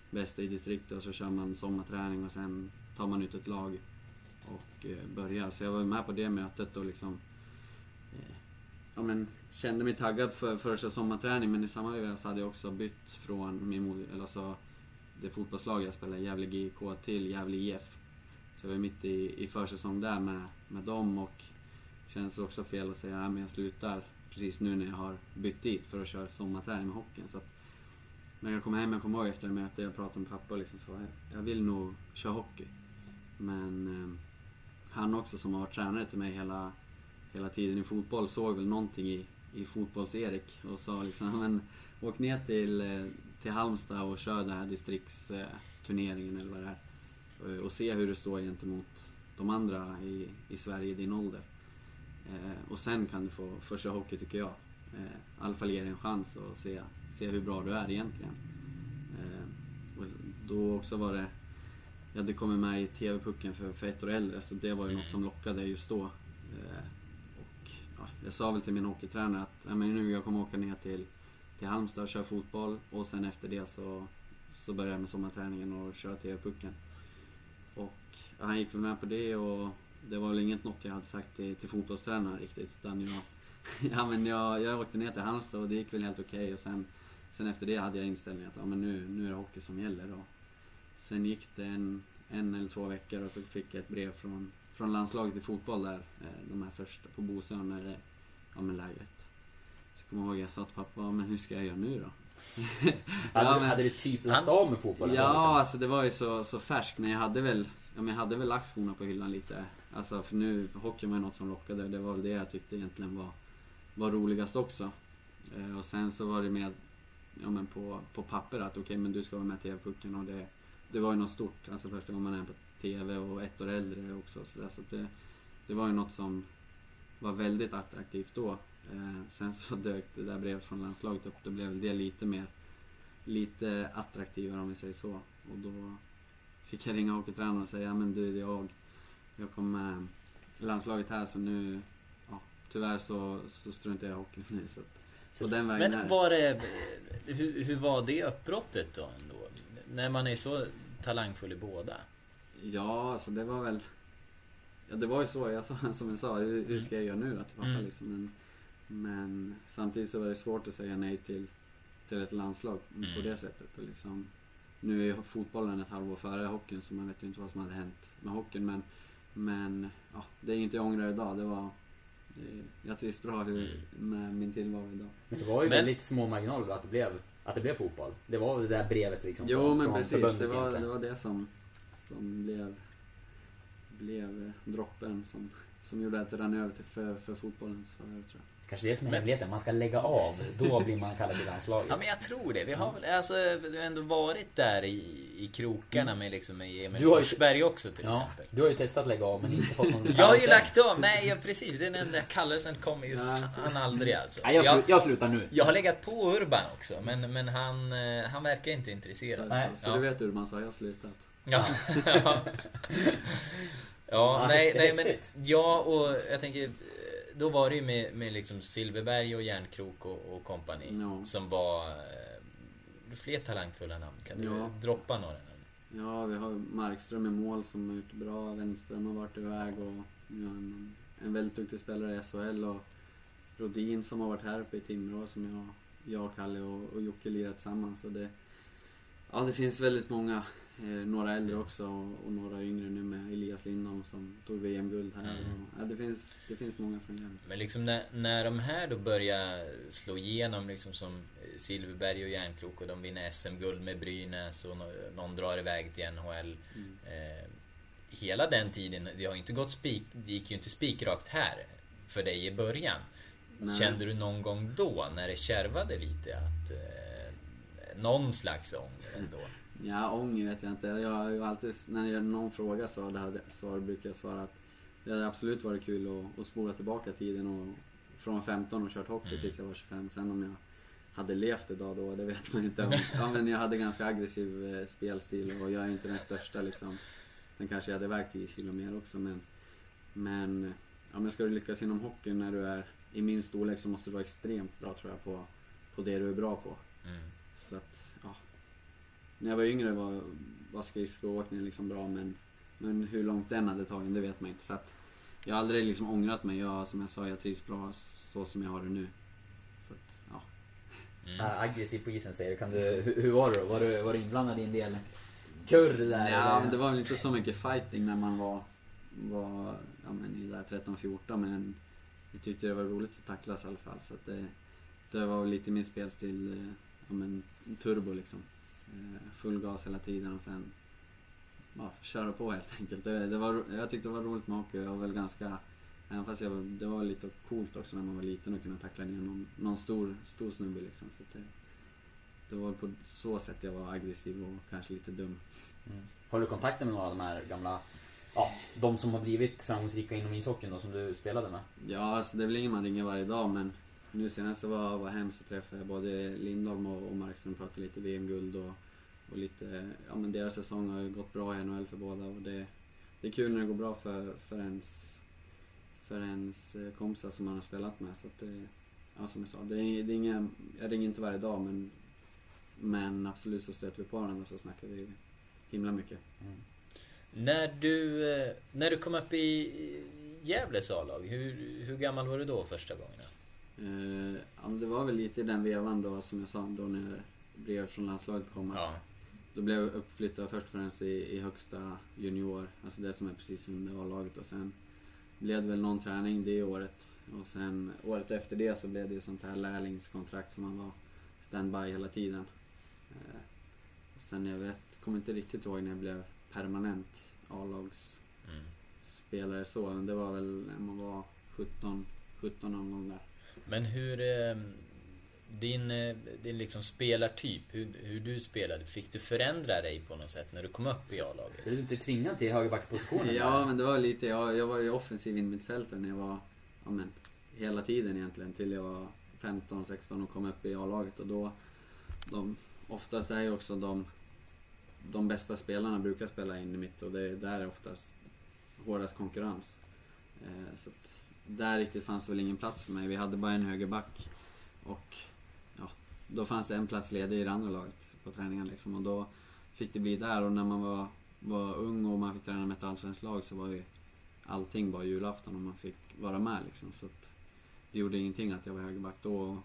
Speaker 4: bästa i distriktet och så kör man sommarträning och sen tar man ut ett lag och eh, börjar. Så jag var med på det mötet och liksom... Eh, ja, men, kände mig taggad för första sommarträning men i samma veva så hade jag också bytt från min mod, eller alltså, det fotbollslag jag spelade, Gävle GIK, till Gävle IF. Så jag var mitt i, i försäsong där med, med dem och känns också fel att säga att jag slutar precis nu när jag har bytt dit för att köra sommarträning med hockeyn. Så att, när jag kom hem, jag kommer ihåg efter mötet, jag pratade med pappa och liksom sa jag, jag vill nog köra hockey. Men eh, han också som har varit tränare till mig hela, hela tiden i fotboll såg väl någonting i, i fotbolls-Erik och sa liksom men åk ner till, eh, till Halmstad och kör den här distriktsturneringen eller vad det är. Och, och se hur det står gentemot de andra i, i Sverige i din ålder. Eh, och sen kan du få, köra hockey tycker jag. Eh, I alla fall ge dig en chans och se, se hur bra du är egentligen. Eh, och då också var det jag hade kommit med i TV-pucken för, för ett år äldre så det var ju
Speaker 1: Mm.
Speaker 4: något som lockade just då. Eh, ja, jag sa väl till min hockeytränare att ja, men nu jag kommer åka ner till, till Halmstad och köra fotboll och sen efter det så, så började jag med sommarträningen och köra TV-pucken. Och ja, han gick väl med på det och det var väl inget något jag hade sagt till, till fotbollstränaren riktigt utan jag, ja, men jag, jag åkte ner till Halmstad och det gick väl helt okej och sen, sen efter det hade jag inställningen att ja, men nu, nu är det hockey som gäller. Och sen gick det en, en eller två veckor och så fick jag ett brev från, från landslaget i fotboll där, eh, de här första på Bosön, när det, ja men lägret. Så jag kommer ihåg jag sa till pappa, "Ja, men hur ska jag göra nu då?
Speaker 3: Hade,
Speaker 4: Ja, men-
Speaker 3: hade du typ lagt av med fotbollen
Speaker 4: Ja,
Speaker 3: liksom?
Speaker 4: alltså det var ju så, så färskt, men jag hade väl Ja, men jag hade väl lagt skorna på hyllan lite. Alltså för nu, hockeyn var ju något som lockade. Det var väl det jag tyckte egentligen var, var roligast också. Eh, och sen så var det med, ja men på, på papper att okej men du ska vara med i TV-pucken och det, det var ju något stort. Alltså första gången man är på TV och ett år äldre också. Så, där, så det, det var ju något som var väldigt attraktivt då. Eh, sen så dök det där brevet från landslaget upp. Då blev det lite mer, lite attraktivare om vi säger så. Och då fick jag ringa hockeytränaren och säga, ja men du, jag, jag kommer med landslaget här så nu, ja, tyvärr så, så struntar jag i hockeyn nu. Så, att- så den vägen är
Speaker 1: Men
Speaker 4: det.
Speaker 1: var det... Hur, hur var det uppbrottet då ändå? När man är så talangfull i båda?
Speaker 4: Ja, alltså det var väl... Ja, det var ju så. Jag sa, som jag sa, hur, hur ska jag göra nu då till pappa
Speaker 1: Mm.
Speaker 4: liksom? Men, men samtidigt så var det svårt att säga nej till, till ett landslag på
Speaker 1: Mm.
Speaker 4: det sättet. Och liksom, nu är fotbollen ett halvår före hockeyn så man vet ju inte vad som hade hänt med hockeyn. Men, men ja, det är inget jag ångrar idag. Det var... Det, jag trivs bra hur, med min tillvaro idag.
Speaker 3: Men det var ju
Speaker 1: Men-
Speaker 3: väldigt små marginaler att det blev, att det blev fotboll. Det var väl det där brevet liksom
Speaker 4: Jo
Speaker 3: från,
Speaker 4: men
Speaker 3: från
Speaker 4: precis,
Speaker 3: förbundet
Speaker 4: det var,
Speaker 3: egentligen.
Speaker 4: det var det som, som blev, blev droppen som, som gjorde att det rann över till för, för fotbollens förare tror jag.
Speaker 3: Kanske det som är hemligheten. Man ska lägga av. Då blir man kallad till landslaget.
Speaker 1: Ja men jag tror det. Vi har väl alltså, vi har ändå varit där i, i krokarna med liksom med Emil
Speaker 3: Du har ju-
Speaker 1: Forsberg också till
Speaker 3: Ja,
Speaker 1: exempel.
Speaker 3: du har ju testat att lägga av men inte fått någon
Speaker 1: Jag har ju
Speaker 3: kallelse.
Speaker 1: lagt av. Nej ja, precis. Den enda kallelsen kommer ju fan aldrig alltså.
Speaker 3: Nej, jag,
Speaker 1: Jag,
Speaker 3: slu, jag slutar nu.
Speaker 1: jag har legat på Urban också men, men han, eh, han verkar inte intresserad.
Speaker 3: Nej.
Speaker 4: Så, så
Speaker 1: Ja.
Speaker 4: du vet hur man sa, jag har slutat.
Speaker 1: Ja. ja. nej, nej men ja och jag tänker eh, då var det ju med, med liksom Silverberg och Järnkrok och, och company
Speaker 4: Ja.
Speaker 1: som var eh, fler talangfulla namn. Kan du
Speaker 4: Ja.
Speaker 1: droppa några namn?
Speaker 4: Ja, vi har Markström i mål som har gjort bra, Wenström har varit iväg och Vi har en, en väldigt duktig spelare i SHL och Rodin som har varit här uppe i Timrå som jag, jag Kalle och, och Jocke lirar tillsammans. Så det, ja, det finns väldigt många. Eh, några äldre också och, några yngre nu med Elias Lindholm som tog VM-guld här.
Speaker 1: Mm.
Speaker 4: Ja, det, finns, det finns många från Gävle.
Speaker 1: Men liksom när, när de här då börjar slå igenom liksom som Silverberg och Järnkrok och de vinner SM-guld med Brynäs och nå- någon drar iväg till NHL.
Speaker 4: Mm.
Speaker 1: Eh, hela den tiden, det har inte gått spik, det gick ju inte spikrakt här för dig i början.
Speaker 4: Nej.
Speaker 1: Kände du någon gång då, när det kärvade lite, att eh, någon slags ånger ändå?
Speaker 4: Ja, ånger vet jag inte. Jag har ju alltid, när någon frågar så, det hade, så brukar jag svara att det hade absolut varit kul att, att spola tillbaka tiden och från 15 och kört hockey
Speaker 1: Mm.
Speaker 4: tills jag var 25. Sen om jag hade levt idag då, det vet man inte. Om. Ja, men jag hade ganska aggressiv eh, spelstil och jag är inte den största liksom. Sen kanske jag hade vägt 10 kilo mer också men, men ja, men ska du lyckas inom hockey när du är i min storlek så måste du vara extremt bra tror jag på, på det du är bra på.
Speaker 1: Mm.
Speaker 4: När jag var yngre var, var skridskoåkningen liksom bra men, men hur långt den hade tagit det vet man inte. Så att jag har aldrig liksom ångrat mig. Jag, som jag sa, jag trivs bra så som jag har det nu. Så att, ja.
Speaker 1: Mm.
Speaker 3: Äh, aggressiv på isen säger du. Kan du. Hur, hur var du då? Var du, var du inblandad i en del kurr där?
Speaker 4: ja,
Speaker 3: eller?
Speaker 4: men det var väl inte så mycket fighting när man var, var ja, men i där 13-14 men jag tyckte det var roligt att tacklas i alla fall. Så att det, det var väl lite min spelstil, eh, ja men turbo liksom. Eh, Full gas hela tiden och sen ja, köra på helt enkelt. Det, det var, jag tyckte det var roligt med hockey. Jag var väl ganska, även fast jag var, det var lite coolt också när man var liten att kunna tackla ner någon, någon stor, stor snubbe liksom. Så det, det var på så sätt jag var aggressiv och kanske lite dum.
Speaker 3: Mm. Har du kontakter med några av de här gamla, ja, de som har blivit framgångsrika inom ishockeyn då, som du spelade med?
Speaker 4: Ja, alltså det är väl ingen man ringer varje dag men nu senast jag var, var hem så träffade jag både Lindholm och, och Markström och pratade lite VM-guld och, och lite, ja men deras säsong har ju gått bra i NHL för båda och det, det är kul när det går bra för, för ens, för ens eh, kompisar som man har spelat med så att det, ja som jag sa, det är, det är inga, jag ringer inte varje dag men, men absolut så stöter vi på varandra och så snackar vi himla mycket. Mm.
Speaker 1: När du, eh, när du kom upp i Gävles A-lag, hur, hur gammal var du då första gången?
Speaker 4: Eh, ja, men det var väl lite i den vevan då som jag sa då när brevet från landslaget kom.
Speaker 1: Ja.
Speaker 4: Då blev jag uppflyttad först och främst i, i högsta junior, alltså det som är precis under A-laget och sen blev det väl någon träning det året. Och sen året efter det så blev det ju sånt här lärlingskontrakt som man var standby hela tiden. Eh, och sen jag vet, kommer inte riktigt ihåg när jag blev permanent A-lagsspelare
Speaker 1: Mm.
Speaker 4: så, men det var väl när man var 17, 17 någon gång där.
Speaker 1: Men hur... eh, Din, eh, din liksom spelartyp, hur, hur du spelade, fick du förändra dig på något sätt när du kom upp i
Speaker 3: Är du
Speaker 1: A-laget?
Speaker 3: inte tvingad till högerbackspositionen?
Speaker 4: Ja, men det var lite, jag, jag var ju offensiv innermittfältare när jag var, ja men, hela tiden egentligen till jag var 15, 16 och kom upp i A-laget och då, de, oftast är ju också de, de bästa spelarna brukar spela in i mitt och det är där är oftast hårdast konkurrens. Eh, så att där riktigt fanns det väl ingen plats för mig. Vi hade bara en högerback och ja, då fanns det en plats ledig i det andra laget på träningen liksom och då fick det bli där och när man var, var ung och man fick träna med ett allsvenskt lag så var ju allting bara julafton och man fick vara med liksom. Så att det gjorde ingenting att jag var högerback då. Och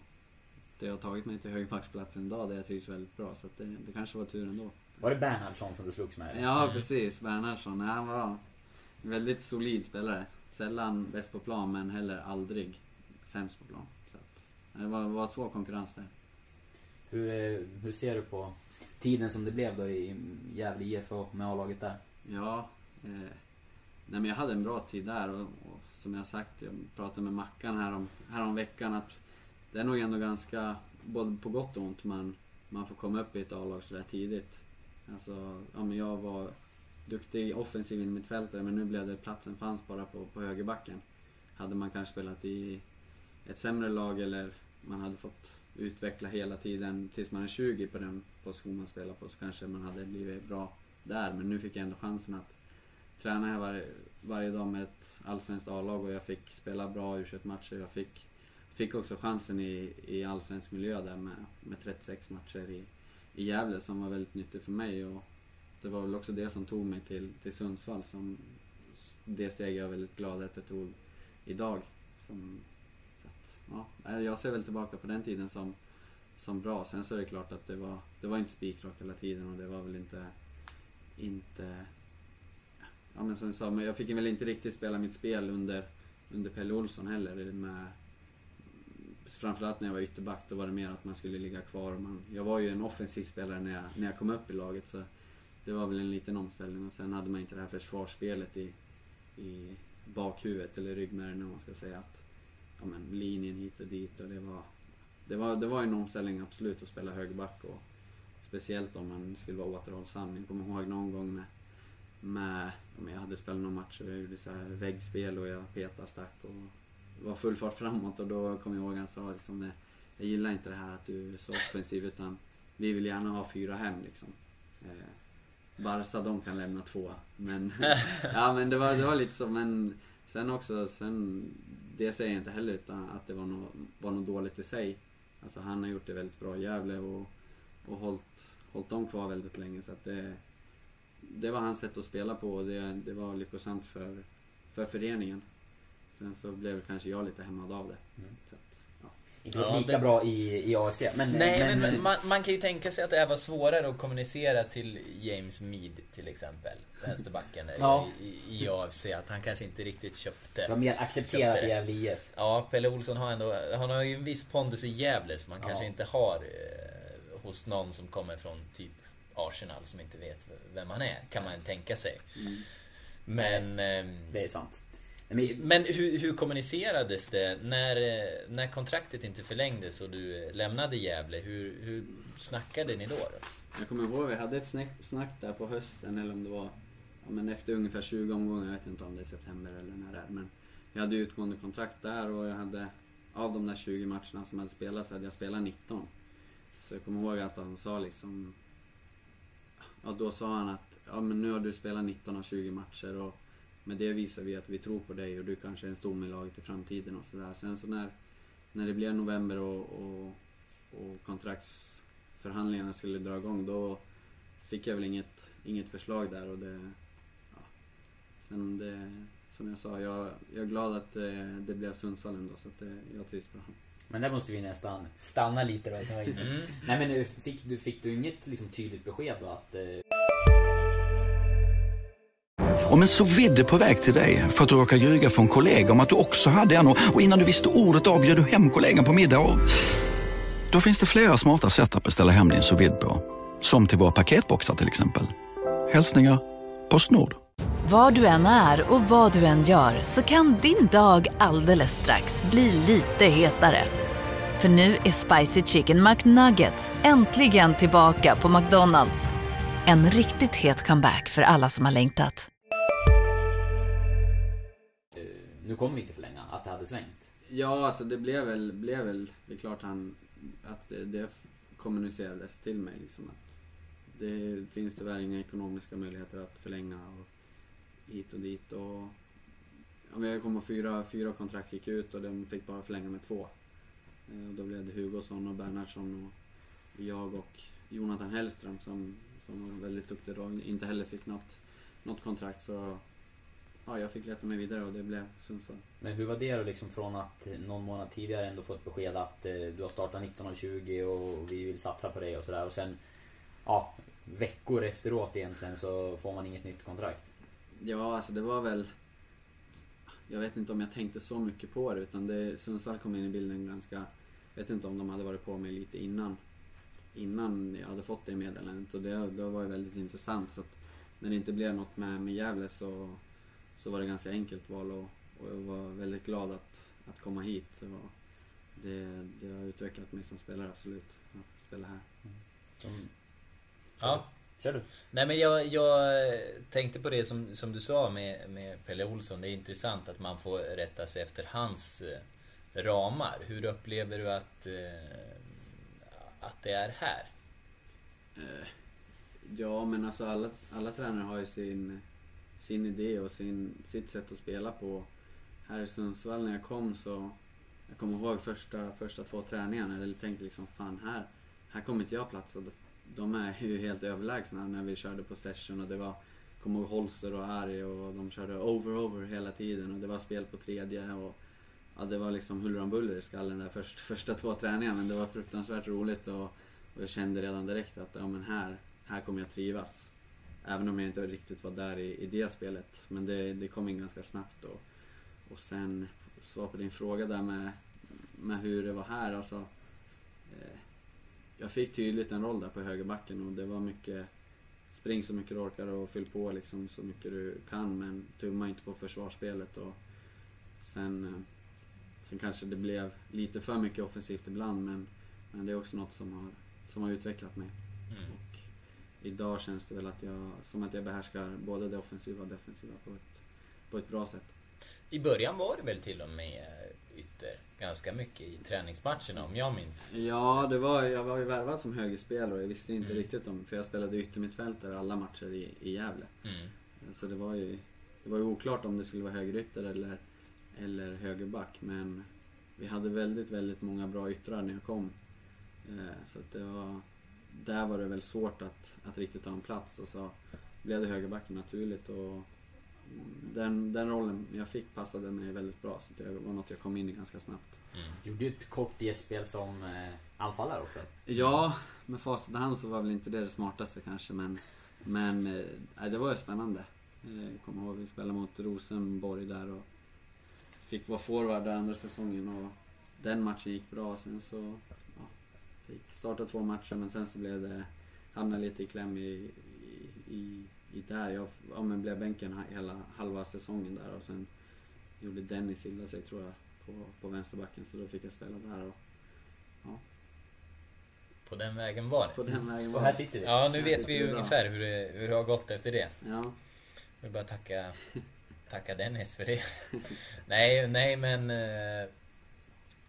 Speaker 4: det har tagit mig till högerbacksplatsen idag där jag trivs väldigt bra. Så att det, det kanske var tur ändå.
Speaker 3: Var det Bernhardsson som du slogs med?
Speaker 4: Ja, precis. Bernhardsson. Nej, Han var en väldigt solid spelare. Sällan bäst på plan, men heller aldrig sämst på plan. Så att, det var, var svår konkurrens där.
Speaker 3: Hur, eh, hur ser du på tiden som det blev då i Gävle IF och med A-laget där?
Speaker 4: Ja, eh, nej men jag hade en bra tid där och, och som jag sagt, jag pratade med Mackan här om, här om veckan att det är nog ändå ganska, både på gott och ont, man, man får komma upp i ett A-lag sådär tidigt. Alltså, ja men jag var duktig offensiv innermittfältare men nu blev det, platsen fanns bara på, på högerbacken. Hade man kanske spelat i ett sämre lag eller man hade fått utveckla hela tiden tills man är 20 på den position man spelar på så kanske man hade blivit bra där. Men nu fick jag ändå chansen att träna här varje, varje dag med ett allsvenskt A-lag och jag fick spela bra u matcher Jag fick, fick också chansen i, i allsvensk miljö där med, med 36 matcher i, i Gävle som var väldigt nyttigt för mig. Och det var väl också det som tog mig till, till Sundsvall som det steg jag är väldigt glad att jag tog idag. Som, så att, ja, äh, jag ser väl tillbaka på den tiden som, som bra. Sen så är det klart att det var, det var inte spikrakt hela tiden och det var väl inte, inte Ja men som du sa, men jag fick väl inte riktigt spela mitt spel under, under Pelle Olsson heller. Med, framförallt när jag var ytterback, då var det mer att man skulle ligga kvar. Man, jag var ju en offensiv spelare när jag, när jag kom upp i laget så det var väl en liten omställning. Och sen hade man inte det här försvarsspelet i, i bakhuvudet, eller ryggmärgen om man ska säga. Att, ja, men, linjen hit och dit och det var, det var, det var en omställning absolut att spela högerback. Och, speciellt om man skulle vara återhållsam. Jag kommer ihåg någon gång med, med om jag hade spelat någon match och jag gjorde så här väggspel och jag petade stack och det var full fart framåt och då kom jag ihåg han sa liksom jag gillar inte det här att du är så offensiv utan vi vill gärna ha fyra hem liksom. Eh, Barca de kan lämna två. Men, ja men det var, det var lite så men sen också, sen, det säger jag inte heller utan att det var något, var något dåligt i sig. Alltså han har gjort det väldigt bra i Gävle och, och hållit, hållit dem kvar väldigt länge så att det, det var hans sätt att spela på och det, det var lyckosamt för, för föreningen. Sen så blev kanske jag lite hämmad av det.
Speaker 3: Mm. Inte
Speaker 1: Ja,
Speaker 3: lika
Speaker 1: det-
Speaker 3: bra i, i AFC. Men,
Speaker 1: Nej, men,
Speaker 3: men,
Speaker 1: man, man kan ju tänka sig att det var svårare att kommunicera till James Mead till exempel, vänsterbacken
Speaker 3: Ja.
Speaker 1: i, i AFC, att han kanske inte riktigt köpte.
Speaker 3: det var mer accepterat i. Gävle IF.
Speaker 1: Ja, Pelle Olsson har ändå, han har ju en viss pondus i Gävle som man
Speaker 3: Ja.
Speaker 1: kanske inte har eh, hos någon som kommer från typ Arsenal som inte vet vem han är, kan man tänka sig.
Speaker 4: Mm.
Speaker 1: Men, ehm,
Speaker 3: Det är sant.
Speaker 1: Men, hur, hur kommunicerades det när, eh, när kontraktet inte förlängdes och du lämnade Gävle? Hur, hur snackade ni då? då?
Speaker 4: Jag kommer ihåg vi hade ett snack, snack där på hösten eller om det var ja, men efter ungefär 20 omgångar, jag vet inte om det är september eller när det är. Men jag hade utgående kontrakt där och jag hade av de där 20 matcherna som hade spelats hade jag spelat 19. Så jag kommer ihåg att han sa liksom Ja då sa han att ja men nu har du spelat 19 av 20 matcher och med det visar vi att vi tror på dig och du kanske är en stomme i laget i framtiden och sådär. Sen så när, när det blev november och, och, och kontraktsförhandlingarna skulle dra igång då fick jag väl inget, inget förslag där och det... Ja. Sen det, som jag sa, jag, jag är glad att det, det blev Sundsvall ändå så att det, jag trivs bra.
Speaker 3: men där måste vi nästan stanna lite då. Som var inne.
Speaker 1: Mm.
Speaker 3: Nej men fick du, fick du inget liksom, tydligt besked då att... Eh,
Speaker 5: om en så vidde på väg till dig för att du råkar ljuga från kollega om att du också hade en och och innan du visste ordet av bjöd du hem kollegan på middag och... Då finns det flera smarta sätt att beställa hem din sous vide på. Som till våra paketboxar till exempel. Hälsningar Postnord.
Speaker 6: Var du än är och vad du än gör så kan din dag alldeles strax bli lite hetare. För nu är Spicy Chicken McNuggets äntligen tillbaka på McDonalds. En riktigt het comeback för alla som har längtat.
Speaker 3: Nu kommer vi inte förlänga, att det hade svängt.
Speaker 4: Ja, alltså det blev väl, blev väl, det är klart han, att det, det kommunicerades till mig liksom att det finns tyvärr inga ekonomiska möjligheter att förlänga och hit och dit och ja, men jag kommer och fyra, fyra kontrakt gick ut och de fick bara förlänga med två. Och då blev det Hugosson och Bernhardsson och jag och Jonathan Hellström som, som var väldigt duktig då, inte heller fick något, något kontrakt så ja, jag fick leta mig vidare och det blev Sundsvall.
Speaker 3: Men hur var det då liksom från att någon månad tidigare ändå fått besked att eh, du har startat 19 och 20 och vi vill satsa på dig och sådär och sen ja, veckor efteråt egentligen så får man inget nytt kontrakt.
Speaker 4: Ja, alltså det var väl... Jag vet inte om jag tänkte så mycket på det utan det, Sundsvall kom in i bilden ganska... Jag vet inte om de hade varit på mig lite innan. Innan jag hade fått det meddelandet och det, det var ju väldigt intressant så att när det inte blev något med, med Gävle så, så var det ganska enkelt val och, och jag var väldigt glad att, att komma hit. Det, var, det, det har utvecklat mig som spelare absolut, att spela här.
Speaker 3: Som,
Speaker 1: Ja.
Speaker 3: Kör du.
Speaker 1: Nej men jag, jag tänkte på det som, som du sa med, med Pelle Olsson. Det är intressant att man får rätta sig efter hans eh, ramar. Hur upplever du att, eh, att det är här?
Speaker 4: Eh, Ja, men alltså alla, alla tränare har ju sin, sin idé och sin, sitt sätt att spela på. Här i Sundsvall när jag kom så, jag kommer ihåg första, första två träningarna, jag tänkte liksom fan här, här kommer inte jag platsa. De- är ju helt överlägsna när vi körde på session och det var kommer ihåg Holster och Harry och de körde over over hela tiden och det var spel på tredje och ja, det var liksom huller om buller i skallen där först, första två träningarna men det var fruktansvärt roligt och, och jag kände redan direkt att ja, men här, här kommer jag trivas. Även om jag inte riktigt var där i, i det spelet. Men det, det kom in ganska snabbt. Och, och sen, svar på din fråga där med, med hur det var här. Alltså, eh, jag fick tydligt en roll där på högerbacken och det var mycket spring så mycket du orkar och fyll på liksom så mycket du kan men tumma inte på försvarsspelet. Och sen, eh, sen kanske det blev lite för mycket offensivt ibland men, men det är också något som har, som har utvecklat mig.
Speaker 1: Mm.
Speaker 4: Idag känns det väl att jag, som att jag behärskar både det offensiva och defensiva på ett, på ett bra sätt.
Speaker 1: I början var det väl till och med ytter ganska mycket i träningsmatcherna om jag minns.
Speaker 4: Ja, det var, jag var ju värvad som högerspelare och jag visste inte
Speaker 1: Mm.
Speaker 4: riktigt om, för jag spelade yttermittfältare alla matcher i, i Gävle.
Speaker 1: Mm.
Speaker 4: Så det var ju, det var ju oklart om det skulle vara högerytter eller, eller högerback. Men vi hade väldigt, väldigt många bra yttrar när jag kom. Eh, Så det var, där var det väl svårt att, att riktigt ta en plats och så blev det högerbacken naturligt. Och den, den rollen jag fick passade mig väldigt bra så det var något jag kom in i ganska snabbt.
Speaker 1: Mm.
Speaker 3: Gjorde ju ett kort gästspel som eh, anfallare också.
Speaker 4: Ja, med facit i hand så var väl inte det det smartaste kanske men, men eh, det var ju spännande. Eh, Jag kommer ihåg vi spelade mot Rosenborg där och fick vara forward där andra säsongen och den matchen gick bra. Sen så ja, fick starta två matcher men sen så blev det, hamnade lite i kläm i, i, i, där. Jag ja, men blev bänken hela halva säsongen där och sen gjorde Dennis illa sig tror jag på, på vänsterbacken så då fick jag spela där och
Speaker 1: På den vägen var det.
Speaker 4: på den vägen
Speaker 3: Och
Speaker 4: var
Speaker 3: här
Speaker 4: det.
Speaker 3: sitter vi.
Speaker 1: Ja, nu vet vi ju ungefär hur det, hur det har gått efter det.
Speaker 4: Ja.
Speaker 1: Jag vill bara tacka, tacka Dennis för det. nej, nej men...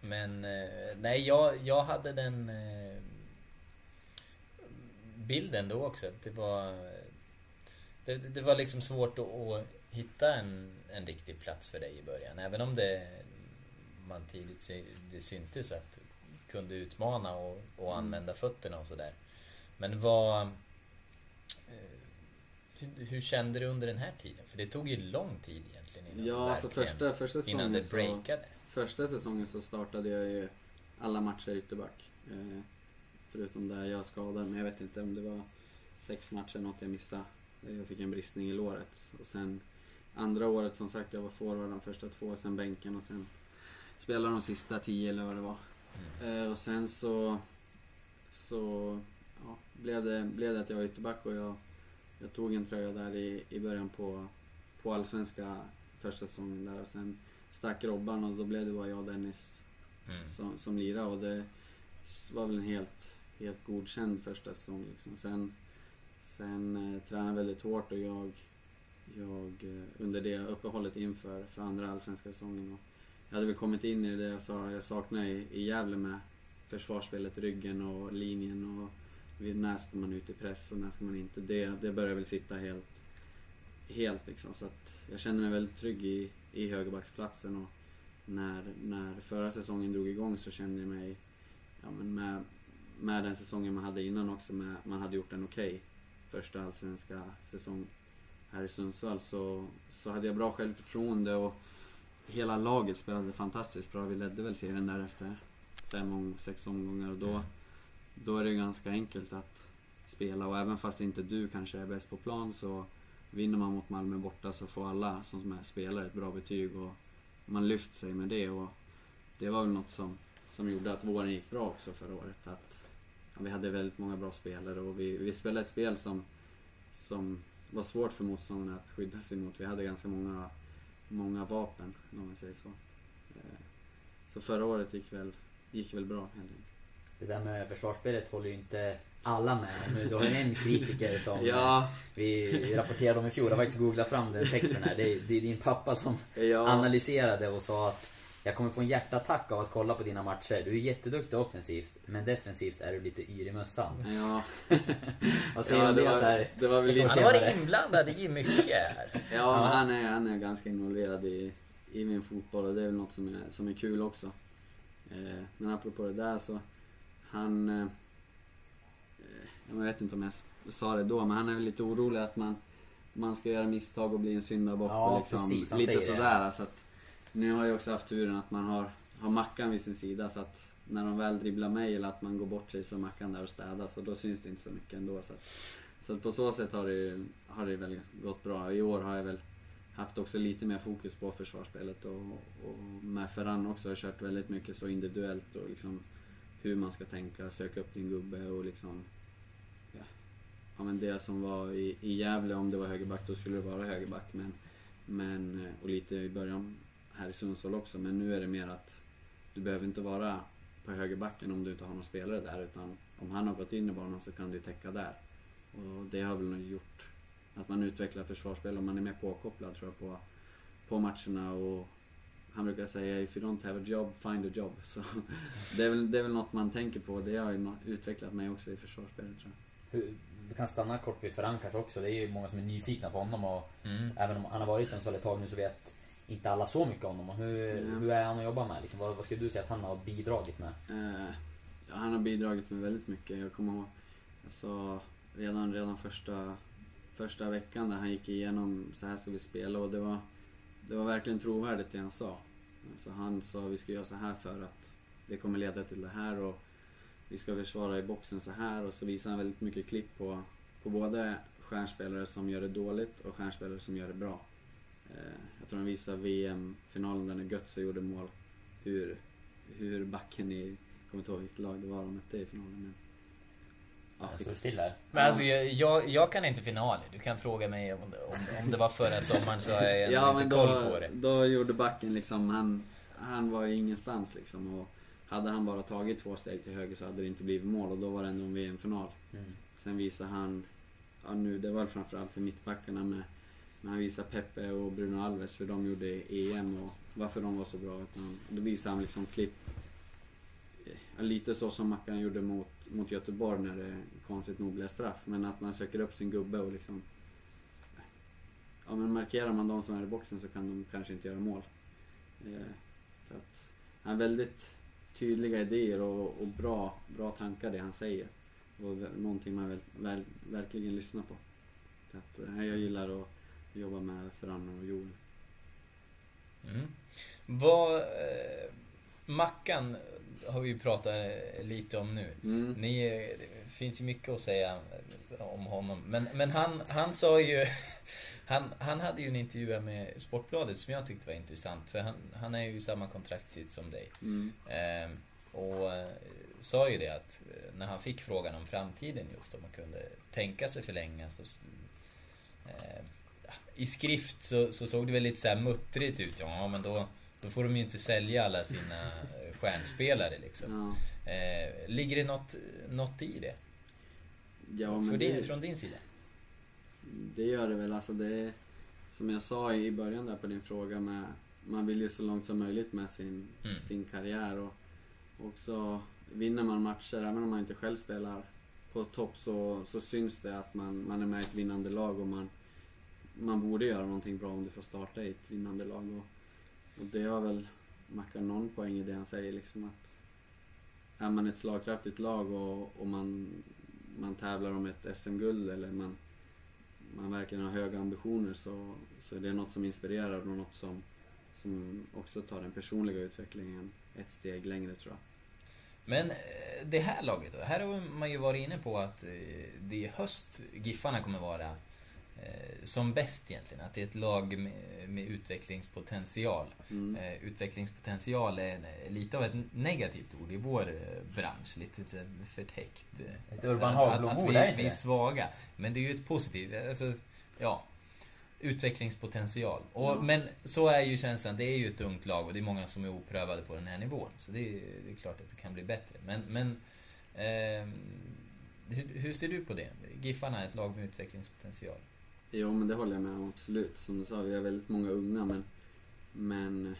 Speaker 1: Men eh, nej, jag, jag hade den eh, bilden då också. Det var... Det, det var liksom svårt att, hitta en, en riktig plats för dig i början. Även om det man tidigt det syntes att kunde utmana och, och
Speaker 4: Mm.
Speaker 1: använda fötterna och sådär. Men vad... eh, hur, hur kände du under den här tiden? För det tog ju lång tid egentligen innan
Speaker 4: Ja, alltså första, första
Speaker 1: Innan det
Speaker 4: säsongen så,
Speaker 1: breakade.
Speaker 4: Första säsongen så startade jag ju alla matcher ytterback. Eh, förutom där jag skadade men jag vet inte om det var sex matcher något jag missade. Eh, Jag fick en bristning i låret. Och sen andra året som sagt, jag var forward de första två, sen bänken och sen spelade de sista tio eller vad det var.
Speaker 1: Mm.
Speaker 4: Eh, och sen så, så ja, blev, det, blev det att jag var ytterback och jag, jag tog en tröja där i, i början på, på allsvenska första säsongen där och sen stack Robban och då blev det bara jag och Dennis
Speaker 1: Mm.
Speaker 4: som, som lirade och det var väl en helt, helt godkänd första säsong liksom. Sen, sen eh, tränade jag väldigt hårt och jag, jag eh, under det uppehållet inför för andra allsvenska säsongen och jag hade väl kommit in i det jag sa jag saknade i, i Gävle med försvarsspelet, ryggen och linjen och när ska man ut i press och när ska man inte. Det, det började väl sitta helt, helt liksom. Så att jag kände mig väldigt trygg i, i högerbacksplatsen och när, när förra säsongen drog igång så kände jag mig, ja men med, med den säsongen man hade innan också, med, man hade gjort en okej första allsvenska säsong här i Sundsvall så, så hade jag bra självförtroende och hela laget spelade fantastiskt bra. Vi ledde väl serien där efter fem, om, sex omgångar och då, då är det ganska enkelt att spela och även fast inte du kanske är bäst på plan så vinner man mot Malmö borta så får alla som är spelare ett bra betyg och man lyft sig med det och det var väl något som, som gjorde att våren gick bra också förra året. Att, ja, vi hade väldigt många bra spelare och vi, vi spelade ett spel som, som var svårt för motståndarna att skydda sig mot. Vi hade ganska många, många vapen om man säger så. Eh, så förra året gick väl, gick väl bra helt enkelt.
Speaker 3: Det där med försvarsspelet håller ju inte alla med. Nu, Du har ju en kritiker som
Speaker 4: Ja,
Speaker 3: vi rapporterade om i fjol. Jag har faktiskt googlat fram den texten här. Det är, det är din pappa som
Speaker 4: ja.
Speaker 3: analyserade och sa att jag kommer få en hjärtattack av att kolla på dina matcher. Du är jätteduktig offensivt, men defensivt är du lite yr i mössan.
Speaker 4: Ja,
Speaker 3: Vad säger
Speaker 4: ja
Speaker 3: du om det,
Speaker 4: var,
Speaker 3: så här?
Speaker 4: det var väl.
Speaker 1: Han har varit inblandad i mycket här.
Speaker 4: Ja, Han, är, han är ganska involverad i, i min fotboll och det är väl något som är, som är kul också. Eh, men apropå det där så, han... Eh, eh, jag vet inte om jag sa det då, men han är väl lite orolig att man, man ska göra misstag och bli en syndabock
Speaker 3: Ja,
Speaker 4: och liksom
Speaker 3: precis, han
Speaker 4: lite
Speaker 3: det.
Speaker 4: sådär. Så att, nu har jag också haft turen att man har, har Mackan vid sin sida så att när de väl dribblar mig eller att man går bort sig så är Mackan där och städar så då syns det inte så mycket ändå. Så, att, så att på så sätt har det, har det väl gått bra. I år har jag väl haft också lite mer fokus på försvarsspelet och, och med Ferran också har jag kört väldigt mycket så individuellt och liksom hur man ska tänka, söka upp din gubbe och liksom ja, ja men det som var i, i Gävle om det var högerback då skulle det vara högerback men, men eh, och lite i början här i Sundsvall också men nu är det mer att du behöver inte vara på högerbacken om du inte har någon spelare där utan om han har gått in i banan så kan du täcka där. Och det har väl nog gjort att man utvecklar försvarsspel och man är mer påkopplad tror jag på, på matcherna och han brukar säga if you don't have a job, find a job. Så det är väl, det är väl något man tänker på. Det har ju utvecklat mig också i försvarsspelet tror jag.
Speaker 3: Hur, vi kan stanna kort vid Ferran kanske också. Det är ju många som är nyfikna på honom och
Speaker 1: Mm.
Speaker 3: även om han har varit i Sundsvall ett tag nu så vet inte alla så mycket om honom. Hur,
Speaker 4: Mm.
Speaker 3: hur är han att jobba med? Liksom, vad, vad skulle du säga att han har bidragit med?
Speaker 4: Eh, ja, han har bidragit med väldigt mycket. Jag kommer ihåg, alltså, redan, redan första, första veckan där han gick igenom så här ska vi spela och det var, det var verkligen trovärdigt det han sa. Alltså, han sa vi ska göra så här för att det kommer leda till det här och vi ska försvara i boxen så här och så visar han väldigt mycket klipp på, på både stjärnspelare som gör det dåligt och stjärnspelare som gör det bra. Eh, jag tror han visar VM-finalen där när Götze gjorde mål. Hur, hur backen i, jag kommer inte ihåg vilket lag det var de mötte i finalen men... Ja,
Speaker 3: Jag står still här.
Speaker 1: Men alltså jag, jag, jag kan inte finaler. Du kan fråga mig om, om, om det var förra sommaren så har jag
Speaker 4: ja men
Speaker 1: inte koll
Speaker 4: då,
Speaker 1: på det.
Speaker 4: då gjorde backen liksom, han, han var ju ingenstans liksom och hade han bara tagit två steg till höger så hade det inte blivit mål och då var det ändå en VM-final.
Speaker 3: Mm.
Speaker 4: Sen visar han, ja nu, det var väl framförallt för mittbackarna med, men han visar Pepe och Bruno Alves hur de gjorde i EM och varför de var så bra. Utan, då visar han liksom klipp, lite så som Mackan gjorde mot, mot Göteborg när det konstigt nog blev straff. Men att man söker upp sin gubbe och liksom, ja men markerar man de som är i boxen så kan de kanske inte göra mål. Eh, så att, han har väldigt tydliga idéer och, och bra, bra tankar det han säger. Och någonting man väl, väl, verkligen lyssnar på. Så att, eh, jag gillar att jobba med Ferran och Joel.
Speaker 1: Mm. Vad... Eh, Mackan har vi ju pratat lite om nu.
Speaker 4: Mm.
Speaker 1: Ni, det finns ju mycket att säga om honom. Men, men han, han sa ju... Han, han hade ju en intervju med Sportbladet som jag tyckte var intressant. För han, han är ju i samma kontraktssits som dig.
Speaker 4: Mm.
Speaker 1: Eh, och sa ju det att eh, när han fick frågan om framtiden just om man kunde tänka sig förlänga så eh, I skrift så, så såg det väl lite så här muttrigt ut. Ja men då, då får de ju inte sälja alla sina stjärnspelare liksom.
Speaker 4: Ja,
Speaker 1: Eh, ligger det något, något i det?
Speaker 4: ja men
Speaker 1: din,
Speaker 4: det,
Speaker 1: Från din sida?
Speaker 4: det gör det väl. Alltså det som jag sa i början där på din fråga med man vill ju så långt som möjligt med sin,
Speaker 1: Mm.
Speaker 4: sin karriär och också vinner man matcher, även om man inte själv spelar på topp så, så syns det att man, man är med i ett vinnande lag och man, man borde göra någonting bra om du får starta i ett vinnande lag. Och, och det har väl Mackan någon poäng i det han säger liksom att är man ett slagkraftigt lag och, och man, man tävlar om ett SM-guld eller man, man verkligen har höga ambitioner så, så är det något som inspirerar och något som, som också tar den personliga utvecklingen ett steg längre tror jag.
Speaker 1: Men eh, det här laget då? Här har man ju varit inne på att eh, det i höst Giffarna kommer vara som bäst egentligen. Att det är ett lag med, med utvecklingspotential.
Speaker 4: Mm.
Speaker 1: Eh, utvecklingspotential är eh, lite av ett negativt ord i vår eh, bransch. Lite förtäckt. eh,
Speaker 3: Ett Urban Hagblom-ord, är inte
Speaker 1: vi är svaga. Men det är ju ett positivt, alltså, ja. Utvecklingspotential. Och,
Speaker 4: Ja.
Speaker 1: Men så är ju känslan, det är ju ett ungt lag och det är många som är oprövade på den här nivån. Så det är, det är klart att det kan bli bättre. Men, men ehm, hur, hur ser du på det? Giffarna är ett lag med utvecklingspotential.
Speaker 4: Jo men det håller jag med om absolut. Som du sa, vi har väldigt många unga men, men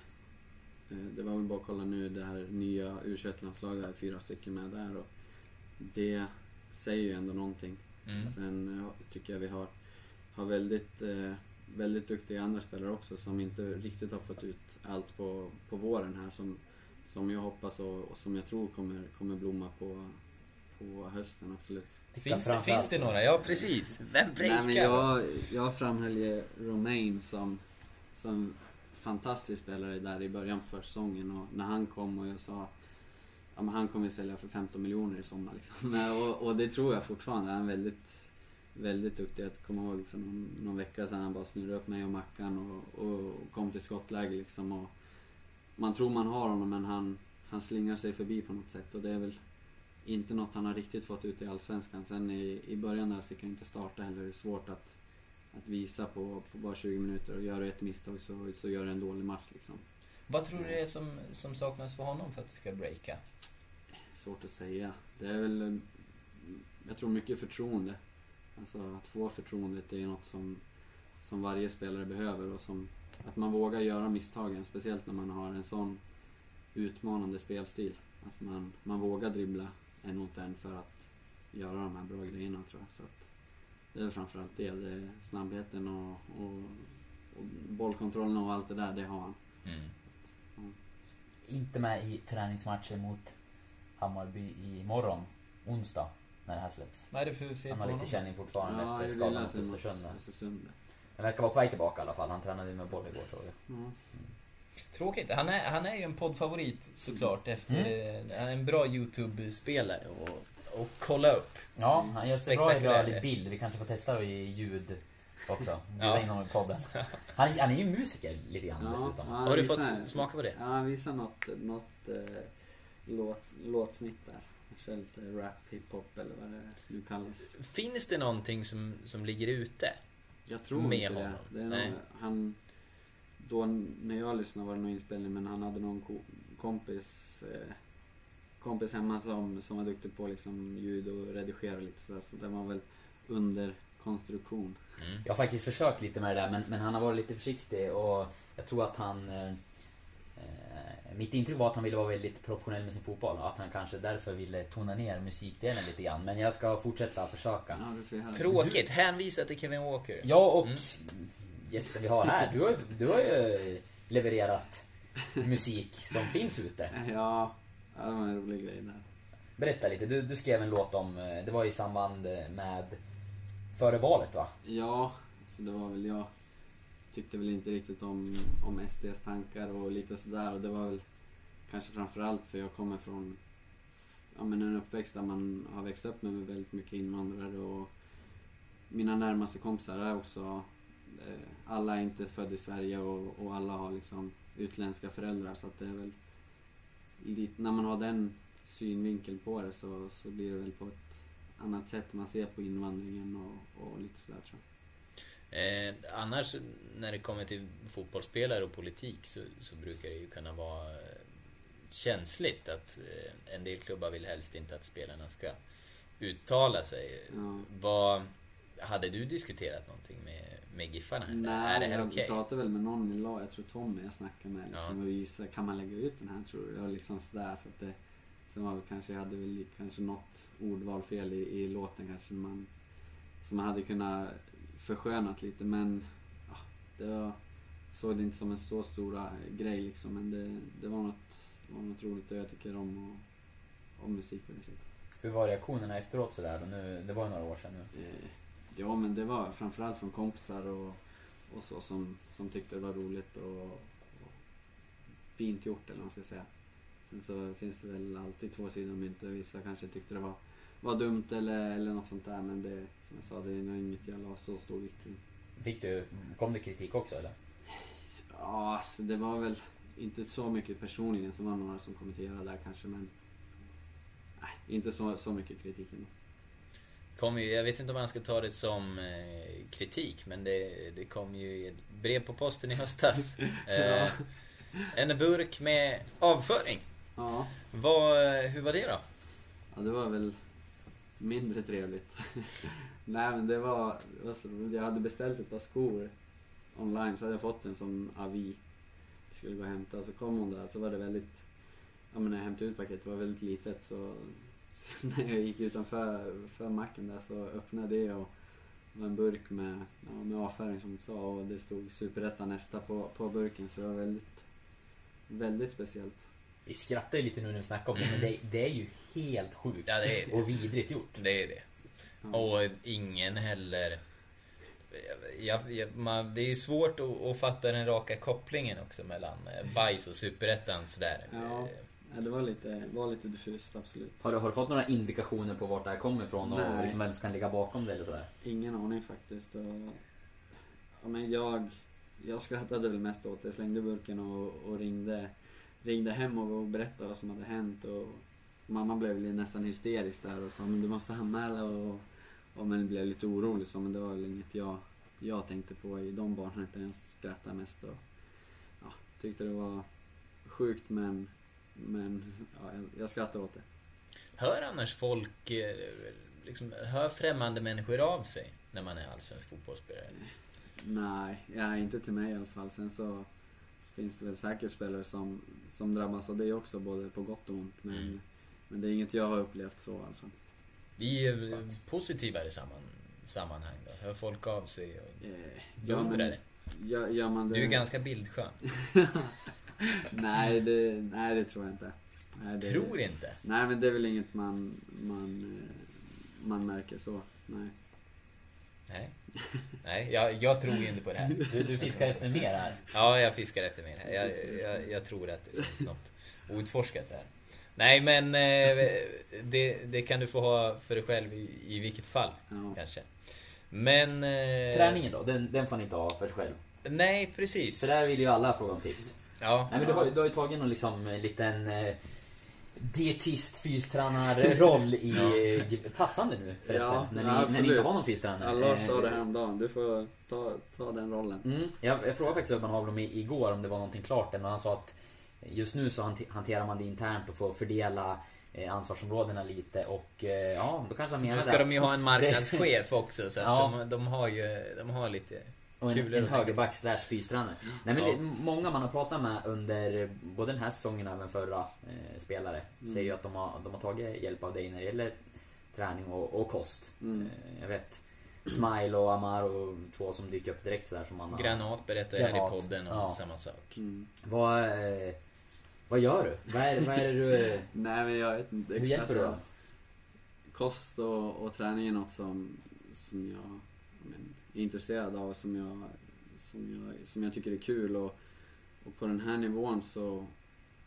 Speaker 4: eh, det var väl bara att kolla nu det här nya u landslaget är fyra stycken med där och det säger ju ändå någonting.
Speaker 1: Mm.
Speaker 4: Sen eh, tycker jag vi har, har väldigt, eh, väldigt duktiga andra spelare också som inte riktigt har fått ut allt på, på våren här som, som jag hoppas och, och som jag tror kommer, kommer blomma på, på hösten absolut.
Speaker 1: Finns finns det några? Ja precis. Vem breakar?
Speaker 4: Nej, men jag, jag framhöll ju Romain som, som fantastisk spelare där i början på försäsongen och när han kom och jag sa Ja men han kommer sälja för 15 miljoner i sommar liksom. Och, och det tror jag fortfarande. Han är väldigt, väldigt duktig. Jag kommer ihåg för någon, någon vecka sedan han bara snurrade upp mig och Mackan och, och kom till skottläge liksom. Och man tror man har honom men han, han slingar sig förbi på något sätt och det är väl inte något han har riktigt fått ut i Allsvenskan. Sen i, i början där fick han inte starta heller. Det är svårt att, att visa på, på bara 20 minuter och gör du ett misstag så, så gör du en dålig match liksom.
Speaker 1: Vad tror du det är som, som saknas för honom för att det ska breaka?
Speaker 4: Svårt att säga. Det är väl, mm, jag tror mycket förtroende. Alltså att få förtroendet det är något som, som varje spelare behöver och som, att man vågar göra misstagen. Speciellt när man har en sån utmanande spelstil. Att man, man vågar dribbla en mot en för att göra de här bra grejerna tror jag. Så att det är framförallt det. det är snabbheten och, och, och bollkontrollen och allt det där, det har han.
Speaker 1: Mm.
Speaker 3: Inte med i träningsmatchen mot Hammarby imorgon, onsdag, när det här släpps.
Speaker 1: Vad är det för fel
Speaker 3: Han har lite känning fortfarande
Speaker 4: Ja,
Speaker 3: efter skadan mot Östersund. Han verkar vara på väg tillbaka i alla fall. Han tränade ju med boll igår såg jag.
Speaker 4: Ja.
Speaker 1: Tråkigt. Han är, han är ju en poddfavorit såklart efter...
Speaker 3: Mm.
Speaker 1: Han är en bra YouTube-spelare och, och kolla upp.
Speaker 3: Ja, han gör sig bra i rörlig bild. Vi kanske får testa det i ljud också. Bjuda
Speaker 1: Ja.
Speaker 3: in honom i podden. Han, han är ju musiker lite grann dessutom.
Speaker 4: han
Speaker 1: Har du fått smaka på det?
Speaker 4: Ja, han visar något, något eh, låt, låtsnitt där. Kör lite rap, hiphop eller vad det nu kallas.
Speaker 1: Finns det någonting som, som ligger ute?
Speaker 4: Jag tror
Speaker 1: Med
Speaker 4: inte
Speaker 1: honom?
Speaker 4: det. det är
Speaker 1: Nej.
Speaker 4: nog, han, då när jag lyssnade var det nog inspelning men han hade någon ko, kompis eh, kompis hemma som, som var duktig på liksom ljud och redigera lite sådär. Så det var väl under konstruktion.
Speaker 3: Jag har faktiskt försökt lite med det där men, men han har varit lite försiktig och jag tror att han... Eh, eh, mitt intryck var att han ville vara väldigt professionell med sin fotboll och att han kanske därför ville tona ner musikdelen lite grann. Men jag ska fortsätta försöka.
Speaker 4: Ja, du.
Speaker 1: Tråkigt. Hänvisa till Kevin Walker.
Speaker 3: Ja och
Speaker 1: Mm.
Speaker 3: Gästen vi har här, du har, du har ju levererat musik som finns ute.
Speaker 4: Ja, ja, det var en rolig grej där.
Speaker 3: Berätta lite, du, du skrev en låt om, eh, det var i samband med före valet va?
Speaker 4: Ja, så det var väl jag tyckte väl inte riktigt om, om SDs tankar och lite sådär och det var väl kanske framförallt för jag kommer från ja, men en uppväxt där man har växt upp med väldigt mycket invandrare och mina närmaste kompisar är också eh, alla är inte födda i Sverige och, och alla har liksom utländska föräldrar så att det är väl lite, när man har den synvinkeln på det så, så blir det väl på ett annat sätt man ser på invandringen och, och lite sådär tror jag.
Speaker 1: Eh, annars när det kommer till fotbollsspelare och politik så, så brukar det ju kunna vara eh, känsligt att eh, en del klubbar vill helst inte att spelarna ska uttala sig.
Speaker 4: Ja.
Speaker 1: Vad, hade du diskuterat någonting med, med Giffarna?
Speaker 4: Nej,
Speaker 1: är det här
Speaker 4: jag
Speaker 1: okej?
Speaker 4: pratade väl med någon i lag, jag tror Tommy jag snackade med liksom,
Speaker 1: Ja.
Speaker 4: och visade, kan man lägga ut den här tror du? Och liksom sådär så att det, sen var det kanske, jag hade väl kanske något ordvalfel i, i låten kanske man, som man hade kunnat förskönat lite men ja, det var, såg det inte som en så stor grej liksom men det, det var något, det var något roligt och jag tycker om, och, om musik på det sättet.
Speaker 3: Hur var reaktionerna efteråt sådär? Nu, det var ju några år sedan nu.
Speaker 4: Ja men det var framförallt från kompisar och, och så som, som tyckte det var roligt och, och fint gjort eller vad man ska säga. Sen så finns det väl alltid två sidor av myntet. Vissa kanske tyckte det var, var dumt eller, eller något sånt där men det, som jag sa, det är nog inget jag la så stor vikt vid.
Speaker 3: Fick du, kom det kritik också eller?
Speaker 4: Ja, alltså det var väl inte så mycket personligen. Sen var det några som kommenterade där kanske men nej, inte så, så mycket kritik ändå.
Speaker 1: Kom ju, jag vet inte om man ska ta det som eh, kritik men det, det kom ju ett brev på posten i höstas. eh, en burk med avföring.
Speaker 4: Ja,
Speaker 1: Vad, hur var det då?
Speaker 4: Ja, det var väl mindre trevligt. Nej men det var, det var så roligt. Jag hade beställt ett par skor online så hade jag fått en som avi. Jag skulle gå och hämta så kom hon där så var det väldigt, ja men när jag hämtade ut paketet var väldigt litet så när jag gick utanför för macken där så öppnade jag det och det var en burk med, ja, med avföring som du sa och det stod Superettan nästa på, på burken så det var väldigt, väldigt speciellt.
Speaker 3: Vi skrattar ju lite nu när vi snackar om det men det, det är ju helt sjukt.
Speaker 1: Ja, det är.
Speaker 3: Och vidrigt gjort.
Speaker 1: Det är det. Och ingen heller... Jag, jag, man, det är svårt att, att fatta den raka kopplingen också mellan eh, bajs och superettan sådär.
Speaker 4: Ja. Ja, det var lite, var lite diffust, absolut.
Speaker 3: Har du, har du fått några indikationer på vart det här kommer ifrån och
Speaker 4: Nej.
Speaker 3: liksom vem som kan ligga bakom det eller sådär?
Speaker 4: Ingen aning faktiskt. Och, ja, men jag, jag skrattade väl mest åt det. Jag slängde burken och, och ringde, ringde hem och, och berättade vad som hade hänt. Och mamma blev nästan hysterisk där och sa men du måste anmäla. Och, och men blev lite orolig så men det var väl inget jag, jag tänkte på i de barnen. Utan jag skrattade mest och ja, tyckte det var sjukt men, men ja, jag, jag skrattade åt det.
Speaker 1: Hör annars folk, eh, liksom, hör främmande människor av sig när man är allsvensk fotbollsspelare?
Speaker 4: Nej, ja, inte till mig i alla fall. Sen så finns det väl säkert spelare som, som drabbas av det också, både på gott och ont. Men,
Speaker 1: Mm.
Speaker 4: men det är inget jag har upplevt så i alla fall.
Speaker 1: I eh, positivare samman, sammanhang då? Hör folk av sig och
Speaker 4: Eh,
Speaker 1: beundrar det?
Speaker 4: gör, gör man det...
Speaker 1: Du är ganska bildskön.
Speaker 4: nej, det, nej, det tror jag inte. Nej, det,
Speaker 1: Tror inte.
Speaker 4: Nej, men det är väl inget man, man, eh, man märker så. Nej.
Speaker 1: Nej. Nej, jag, jag tror inte på det här.
Speaker 3: Du, du fiskar efter mer här.
Speaker 1: Ja, jag fiskar efter mer här. Jag, jag, jag tror att det finns något outforskat där. Nej, men eh, det, det kan du få ha för dig själv i, i vilket fall,
Speaker 4: Ja.
Speaker 1: kanske. Men... eh,
Speaker 3: Träningen då, den, den får ni inte ha för sig själv.
Speaker 1: Nej, precis.
Speaker 3: För där vill ju alla fråga om tips.
Speaker 1: Ja.
Speaker 3: Nej men du har, ju- du har ju tagit någon liksom eh, liten eh, dietist, fystränarroll i... eh, Passande nu förresten.
Speaker 4: Ja,
Speaker 3: när,
Speaker 4: ja,
Speaker 3: ni, när ni inte har någon fystränare.
Speaker 4: Ja, Lars sa
Speaker 3: Eh,
Speaker 4: det häromdagen. Du får ta, ta den rollen.
Speaker 3: Mm, jag, jag frågade faktiskt Urban Hagblom igår om det var någonting klart men han sa att just nu så hanter- hanterar man det internt och får fördela ansvarsområdena lite och ja, då kanske han
Speaker 1: Nu
Speaker 3: menar
Speaker 1: ska
Speaker 3: det
Speaker 1: de ju ha en marknadschef också så
Speaker 3: Ja.
Speaker 1: de, de har ju de har lite
Speaker 3: Och en, en högerback slash fystränare. Nej men
Speaker 1: Ja.
Speaker 3: det, många man har pratat med under både den här säsongen och även förra eh, spelare
Speaker 4: Mm.
Speaker 3: säger ju att de har, de har tagit hjälp av dig när det gäller träning och, och kost.
Speaker 4: Mm.
Speaker 3: Eh, jag vet Smile och Amaro, två som dyker upp direkt sådär som man har...
Speaker 1: Granat berättar här i podden om
Speaker 3: Ja.
Speaker 1: samma sak.
Speaker 4: Mm.
Speaker 3: Vad, eh, vad gör du? Vad är, vad är det du...
Speaker 4: Nej, men jag vet inte.
Speaker 3: Hur hjälper du då?
Speaker 4: kost och, och träning är något som, som jag är intresserad av som jag, som jag, som jag tycker är kul och, och på den här nivån så,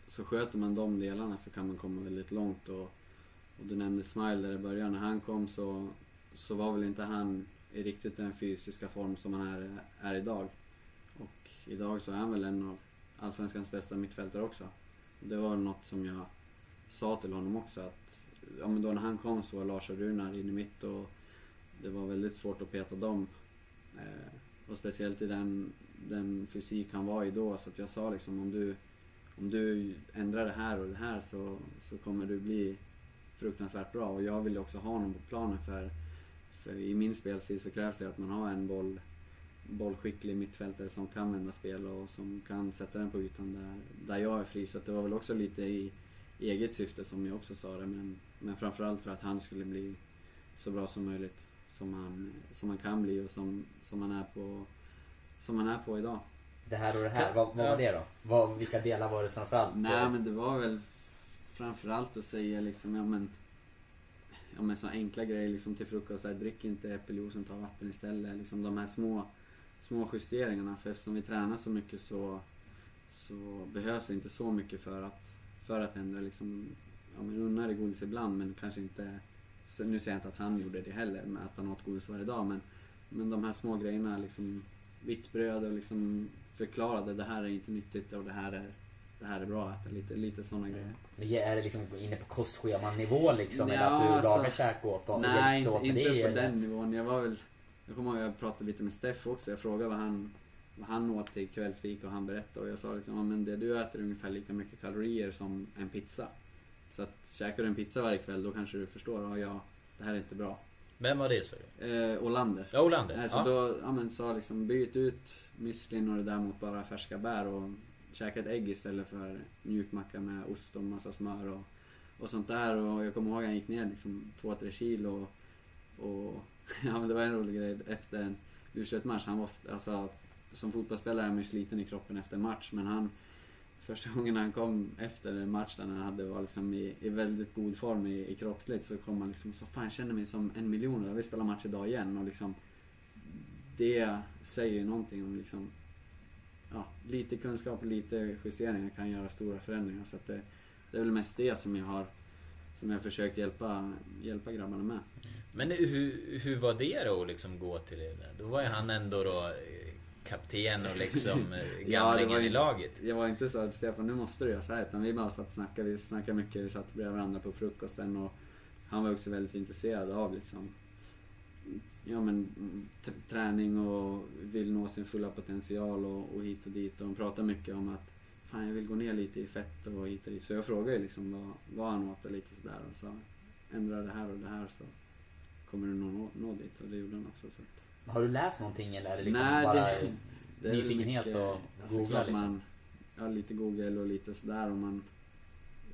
Speaker 4: så sköter man de delarna så kan man komma väldigt långt och, och du nämnde Smile där i början, när han kom så, så var väl inte han i riktigt den fysiska form som han är, är idag. Och idag så är han väl en av Allsvenskans bästa mittfältare också. Och det var något som jag sa till honom också att ja, men då när han kom så var Lars och Runar inne mitt och det var väldigt svårt att peta dem. Eh, och speciellt i den, den fysik han var i då. Så att jag sa liksom om du, om du ändrar det här och det här så, så kommer du bli fruktansvärt bra. Och jag vill också ha honom på planen för, för i min spelstil så krävs det att man har en boll, bollskicklig mittfältare som kan vända spel och som kan sätta den på ytan där, där jag är fri. Så att det var väl också lite i eget syfte som jag också sa det. Men, men framförallt för att han skulle bli så bra som möjligt. Som han, som han kan bli och som, som, han är på, som han är på idag.
Speaker 3: Det här och det här, vad, vad var det då? Vad, vilka delar var det framförallt?
Speaker 4: Nej men det var väl framförallt att säga liksom, ja men Ja men så enkla grejer liksom till frukost, här, drick inte äppeljuicen, ta vatten istället. Liksom de här små, små justeringarna. För eftersom vi tränar så mycket så, så behövs det inte så mycket för att, för att ändra liksom. Ja men unna dig godis ibland men kanske inte, så nu säger jag inte att han gjorde det heller med att han åt godis varje dag men, men de här små grejerna liksom vitt bröd och liksom förklarade det här är inte nyttigt och det här är, det här är bra att äta. Lite, lite sådana grejer.
Speaker 3: Är det liksom inne på kostschemanivå liksom?
Speaker 4: Ja,
Speaker 3: eller att du
Speaker 4: alltså-
Speaker 3: lagar käk åt dem?
Speaker 4: Nej, inte,
Speaker 3: åt
Speaker 4: inte
Speaker 3: det,
Speaker 4: på
Speaker 3: eller?
Speaker 4: den nivån. Jag var väl... Jag kommer ihåg jag pratade lite med Steff också. Jag frågade vad han, vad han åt till kvällsfika och han berättade. Och jag sa liksom, ja, men det du äter är ungefär lika mycket kalorier som en pizza. Så att käkar du en pizza varje kväll då kanske du förstår, ja, ja det här är inte bra.
Speaker 1: Vem var det sa du?
Speaker 4: Eh, Olander.
Speaker 1: Ja, Olander.
Speaker 4: Nej, så
Speaker 1: Ja.
Speaker 4: då ja, men, sa liksom byt ut müslin och det där mot bara färska bär och käka ett ägg istället för mjukmacka med ost och massa smör och, och sånt där. Och jag kommer ihåg att jag gick ner liksom 2-3 kilo och, och ja men det var en rolig grej efter en u match Han var alltså som fotbollsspelare är man ju sliten i kroppen efter en match men han första gången han kom efter en match där han hade var liksom i, i väldigt god form i, i kroppsligt så kom han liksom så fan jag känner mig som en miljon jag vill spela match idag igen och liksom det säger ju någonting om liksom ja, lite kunskap och lite justeringar kan göra stora förändringar så att det, det är väl mest det som jag har som jag försökt hjälpa, hjälpa grabbarna med.
Speaker 1: Men hur, hur var det då att liksom gå till det? Då var ju han ändå då kapten och liksom eh, gamlingen
Speaker 4: var,
Speaker 1: i laget.
Speaker 4: Jag var inte så att Stefan nu måste du göra så här utan vi bara satt och snackade. Vi snackade mycket, vi satt bredvid varandra på frukosten och han var också väldigt intresserad av liksom ja, men, träning och vill nå sin fulla potential och, och hit och dit. Och de pratar mycket om att fan jag vill gå ner lite i fett och hit och dit. Så jag frågade liksom vad, vad han åt och lite sådär och sa ändra det här och det här så kommer du nå, nå dit och det gjorde han också. Så.
Speaker 3: Har du läst någonting eller är det liksom
Speaker 4: Nej,
Speaker 3: bara
Speaker 4: det, det
Speaker 3: nyfikenhet
Speaker 4: mycket,
Speaker 3: och
Speaker 4: alltså,
Speaker 3: googla liksom?
Speaker 4: Man, ja, lite google och lite sådär och man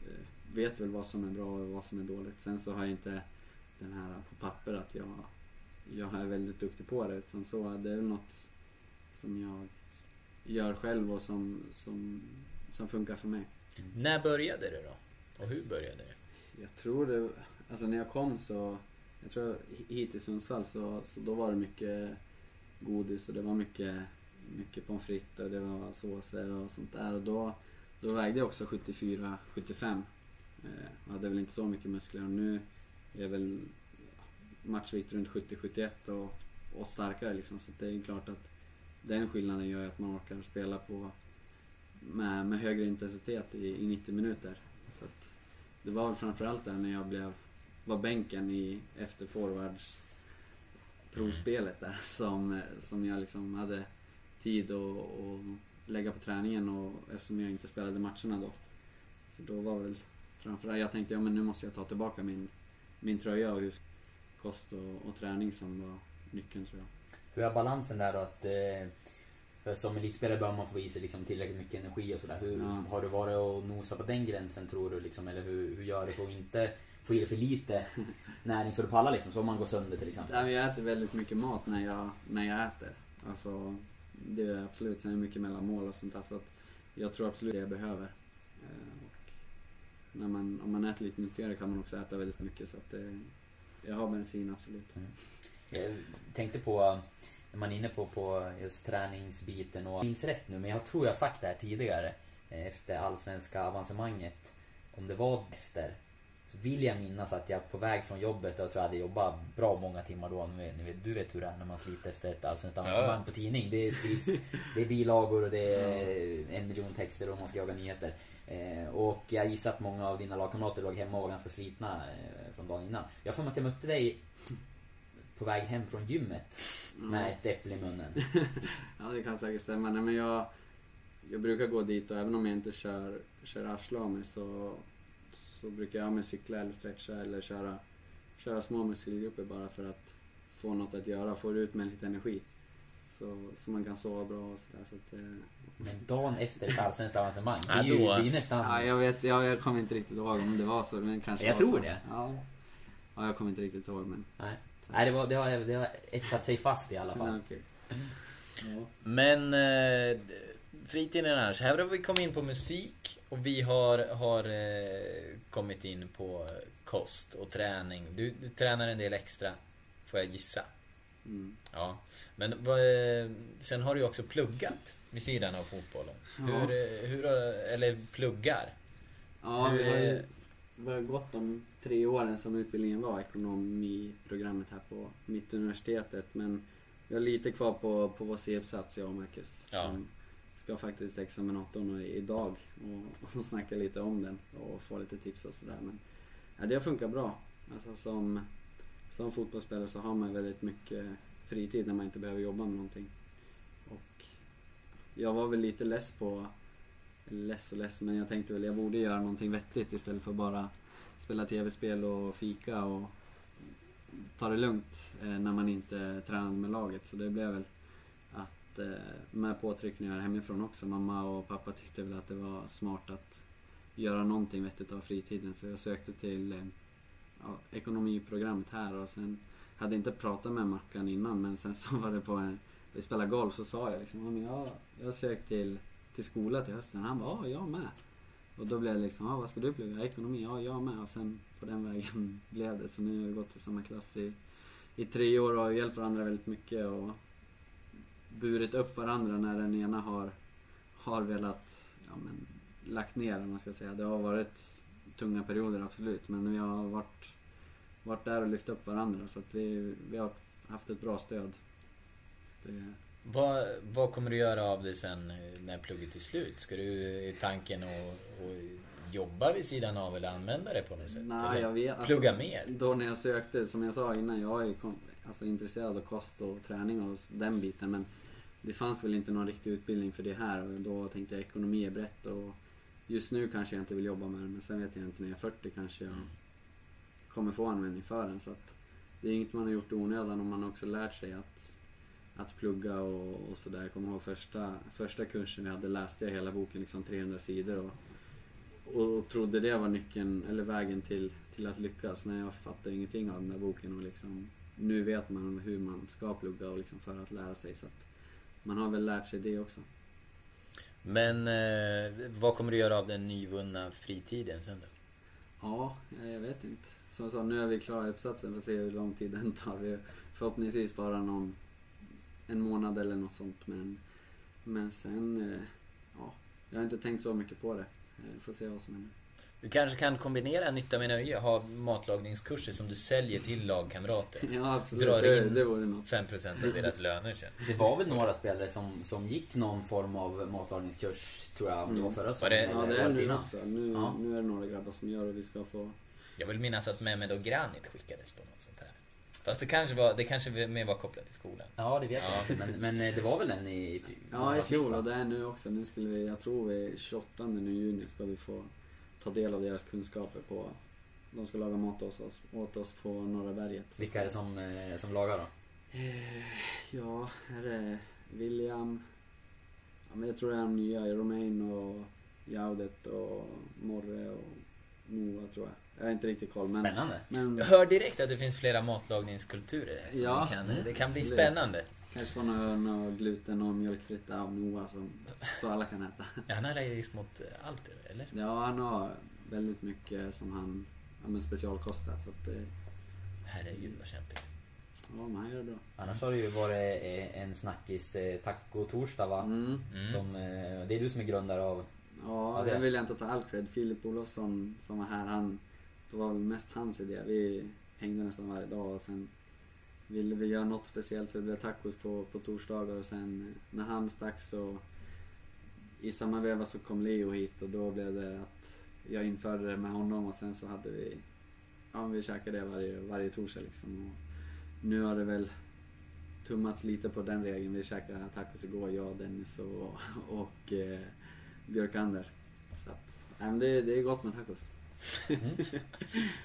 Speaker 4: eh, vet väl vad som är bra och vad som är dåligt. Sen så har jag inte den här på papper att jag, jag är väldigt duktig på det. Utan så det är något som jag gör själv och som, som, som funkar för mig.
Speaker 1: När började det då? Och hur började det?
Speaker 4: Jag tror det, alltså när jag kom så, jag tror hit till Sundsvall så, så då var det mycket godis och det var mycket, mycket pommes frites och det var såser och sånt där. Och då, då vägde jag också 74-75. Eh, hade väl inte så mycket muskler och nu är jag väl matchvikt runt 70-71 och, och starkare liksom. Så det är klart att den skillnaden gör att man orkar spela på med, med högre intensitet i, i 90 minuter. Så att det var väl framförallt där när jag blev, var bänken i efter forwards provspelet där som, som jag liksom hade tid att, att lägga på träningen och eftersom jag inte spelade matcherna då. Så då var väl framförallt, jag tänkte ja men nu måste jag ta tillbaka min, min tröja och hus, kost och, och träning som var nyckeln tror jag.
Speaker 3: Hur är balansen där då? Att, eh, för som elitspelare behöver man få i sig liksom tillräckligt mycket energi och sådär. Hur,
Speaker 4: Ja.
Speaker 3: Har du varit och nosat på den gränsen tror du? Liksom, eller hur, hur gör du för att inte få i dig för lite näring så du pallar liksom? Så om man går sönder till exempel.
Speaker 4: Jag äter väldigt mycket mat när jag, när jag äter. Alltså, det är absolut. Sen är det mycket mellanmål och sånt där. Så att jag tror absolut det jag behöver. Eh, Och när man, om man äter lite nyttigare kan man också äta väldigt mycket. Så att det, jag har bensin absolut.
Speaker 3: Jag tänkte på, när man är inne på, på just träningsbiten och minns rätt nu, men jag tror jag sagt det här tidigare. eh, Efter allsvenska avancemanget. Om det var efter. Så vill jag minnas att jag på väg från jobbet, jag tror jag hade jobbat bra många timmar då. Nu vet, du vet hur det är när man sliter efter ett allsvenskt avancemang på tidning. Det skrivs, det är bilagor och det är en miljon texter och man ska jaga nyheter. Eh, och jag gissar att många av dina lagkamrater låg hemma och var ganska slitna eh, från dagen innan. Jag mig att jag mötte dig på väg hem från gymmet med ett äpple i munnen.
Speaker 4: Ja, det kan säkert stämma. Nej, men jag, jag brukar gå dit och även om jag inte kör, kör arslet av mig så, så brukar jag med cykla eller stretcha eller köra, köra små muskelgrupper bara för att få något att göra, få ut med lite energi. Så, så man kan sova bra och sådär. Så att, eh,
Speaker 3: Men dagen efter ett allsvenskt avancemang. Det är ju
Speaker 1: då-
Speaker 3: det är ju nästan...
Speaker 4: ja, jag vet, jag, jag kommer inte riktigt ihåg om det var så, men kanske
Speaker 3: Jag
Speaker 4: var
Speaker 3: tror
Speaker 4: så.
Speaker 3: det.
Speaker 4: Ja. ja, jag kommer inte riktigt ihåg men...
Speaker 3: Nej. Nej, det, var, det, har, det har etsat sig fast i alla fall.
Speaker 4: Ja, okej. Ja.
Speaker 1: Men eh, fritiden annars. Här har vi kommit in på musik och vi har, har eh, kommit in på kost och träning. Du, du tränar en del extra, får jag gissa.
Speaker 4: Mm.
Speaker 1: Ja. Men eh, sen har du ju också pluggat vid sidan av fotbollen.
Speaker 4: Ja.
Speaker 1: Hur, eh, hur, eller pluggar.
Speaker 4: Ja,
Speaker 1: Hur
Speaker 4: vi har ju vi har gått de tre åren som utbildningen var, ekonomiprogrammet här på Mittuniversitetet. Men vi har lite kvar på, på vår C-uppsats, jag och Marcus.
Speaker 1: Ja.
Speaker 4: Som ska faktiskt examinatorn idag och, och snacka lite om den och få lite tips och sådär. Men ja, det har funkat bra. Alltså som, som fotbollsspelare så har man väldigt mycket fritid när man inte behöver jobba med någonting. Och jag var väl lite less på less och less, men jag tänkte väl jag borde göra någonting vettigt istället för bara spela tv-spel och fika och ta det lugnt eh, när man inte tränade med laget. Så det blev väl att eh, med påtryckningar hemifrån också. Mamma och pappa tyckte väl att det var smart att göra någonting vettigt av fritiden. Så jag sökte till eh, ja, ekonomiprogrammet här och sen hade inte pratat med Mackan innan men sen så var det på en, vi spelade golf så sa jag liksom, "Ja, jag, jag har sökt till till skola till hösten. Han bara, ja jag med. Och då blev det liksom, ja vad ska du plugga? Ekonomi? Ja jag med. Och sen på den vägen blev det. Så nu har vi gått i samma klass i, i tre år och har hjälpt varandra väldigt mycket och burit upp varandra när den ena har, har velat, ja men lagt ner om man ska säga. Det har varit tunga perioder absolut men vi har varit, varit där och lyft upp varandra så att vi, vi har haft ett bra stöd. Det,
Speaker 1: Vad, vad kommer du göra av det sen när plugget är slut? Ska du i tanken att att jobba vid sidan av eller använda det på något sätt?
Speaker 4: Nej, jag vet. Alltså,
Speaker 1: plugga mer?
Speaker 4: Då när jag sökte, som jag sa innan, jag är alltså, intresserad av kost och träning och den biten men det fanns väl inte någon riktig utbildning för det här och då tänkte jag ekonomi är brett och just nu kanske jag inte vill jobba med det men sen vet jag inte när jag är 40 kanske jag kommer få användning för den så att det är inget man har gjort i onödan om man har också lärt sig att, att plugga och, och sådär. Jag kommer ihåg första, första kursen vi hade läste jag hela boken, liksom 300 sidor och, och, och trodde det var nyckeln, eller vägen till, till att lyckas. Men jag fattade ingenting av den där boken och liksom nu vet man hur man ska plugga och liksom för att lära sig. Så att man har väl lärt sig det också.
Speaker 1: Men eh, vad kommer du göra av den nyvunna fritiden sen då?
Speaker 4: Ja, jag vet inte. Som jag sa, nu är vi klara uppsatsen. Får se hur lång tid den tar. Vi förhoppningsvis bara någon, en månad eller något sånt. Men, men sen, eh, ja, jag har inte tänkt så mycket på det. Eh, Får se vad som händer.
Speaker 1: Du kanske kan kombinera nytta med nöje, ha matlagningskurser som du säljer till lagkamrater.
Speaker 4: Ja, absolut.
Speaker 1: Drar
Speaker 4: Det,
Speaker 1: in
Speaker 4: det vore något.
Speaker 1: 5% av deras löner sen.
Speaker 3: Det var väl några spelare som, som gick någon form av matlagningskurs tror jag. om Det var förra
Speaker 1: det-
Speaker 3: säsongen
Speaker 4: Ja, det är nu också. Nu,
Speaker 3: Ja.
Speaker 4: nu är det några grabbar som gör och vi ska få...
Speaker 1: Jag vill minnas att Mehmed och Granit skickades på något sånt här. Fast det kanske var, det kanske mer var kopplat till skolan.
Speaker 3: Ja, det vet
Speaker 1: Ja.
Speaker 3: jag inte. Men, men eh, det var väl en i... i
Speaker 4: Ja, i fjol och det är nu också. Nu skulle vi, jag tror vi 28 nu i juni ska vi få ta del av deras kunskaper på... De ska laga mat åt oss, åt oss på Norra berget.
Speaker 3: Vilka är det som, eh, som lagar då?
Speaker 4: Eh, Ja, här är William. Ja, men jag tror det är de nya. Romain och Jaudet och Morre och Noah tror jag. Jag har inte riktigt koll men...
Speaker 3: Spännande.
Speaker 4: Men
Speaker 1: Jag hör direkt att det finns flera matlagningskulturer. Så
Speaker 4: Ja.
Speaker 1: det, kan, det kan bli
Speaker 4: Absolut.
Speaker 1: spännande.
Speaker 4: kanske få något, gluten och mjölkfritt av Noah som, så alla kan äta.
Speaker 1: Ja, han är allergisk mot eh, allt, eller?
Speaker 4: Ja, han har väldigt mycket som han ja, men specialkostat så att det,
Speaker 1: Herregud vad kämpigt.
Speaker 4: ja men han gör det bra.
Speaker 3: Annars har det ju varit eh, en snackis eh, taco-torsdag va?
Speaker 4: Mm.
Speaker 1: Mm.
Speaker 3: Som, det är du som är grundare av...
Speaker 4: Ja,
Speaker 3: det-
Speaker 4: jag vill inte ta all cred. Filip Olofsson som var här, han, det var väl mest hans idé. Vi hängde nästan varje dag och sen ville vi göra något speciellt så det blev tacos på, på torsdagar och sen när han stack så i samma veva så kom Leo hit och då blev det att jag införde det med honom och sen så hade vi, ja vi käkade det varje, varje torsdag liksom. Och nu har det väl tummats lite på den regeln. Vi käkade tacos igår, jag, Dennis och, och eh, Björkander. Så att, nej, men det, det är gott med tacos.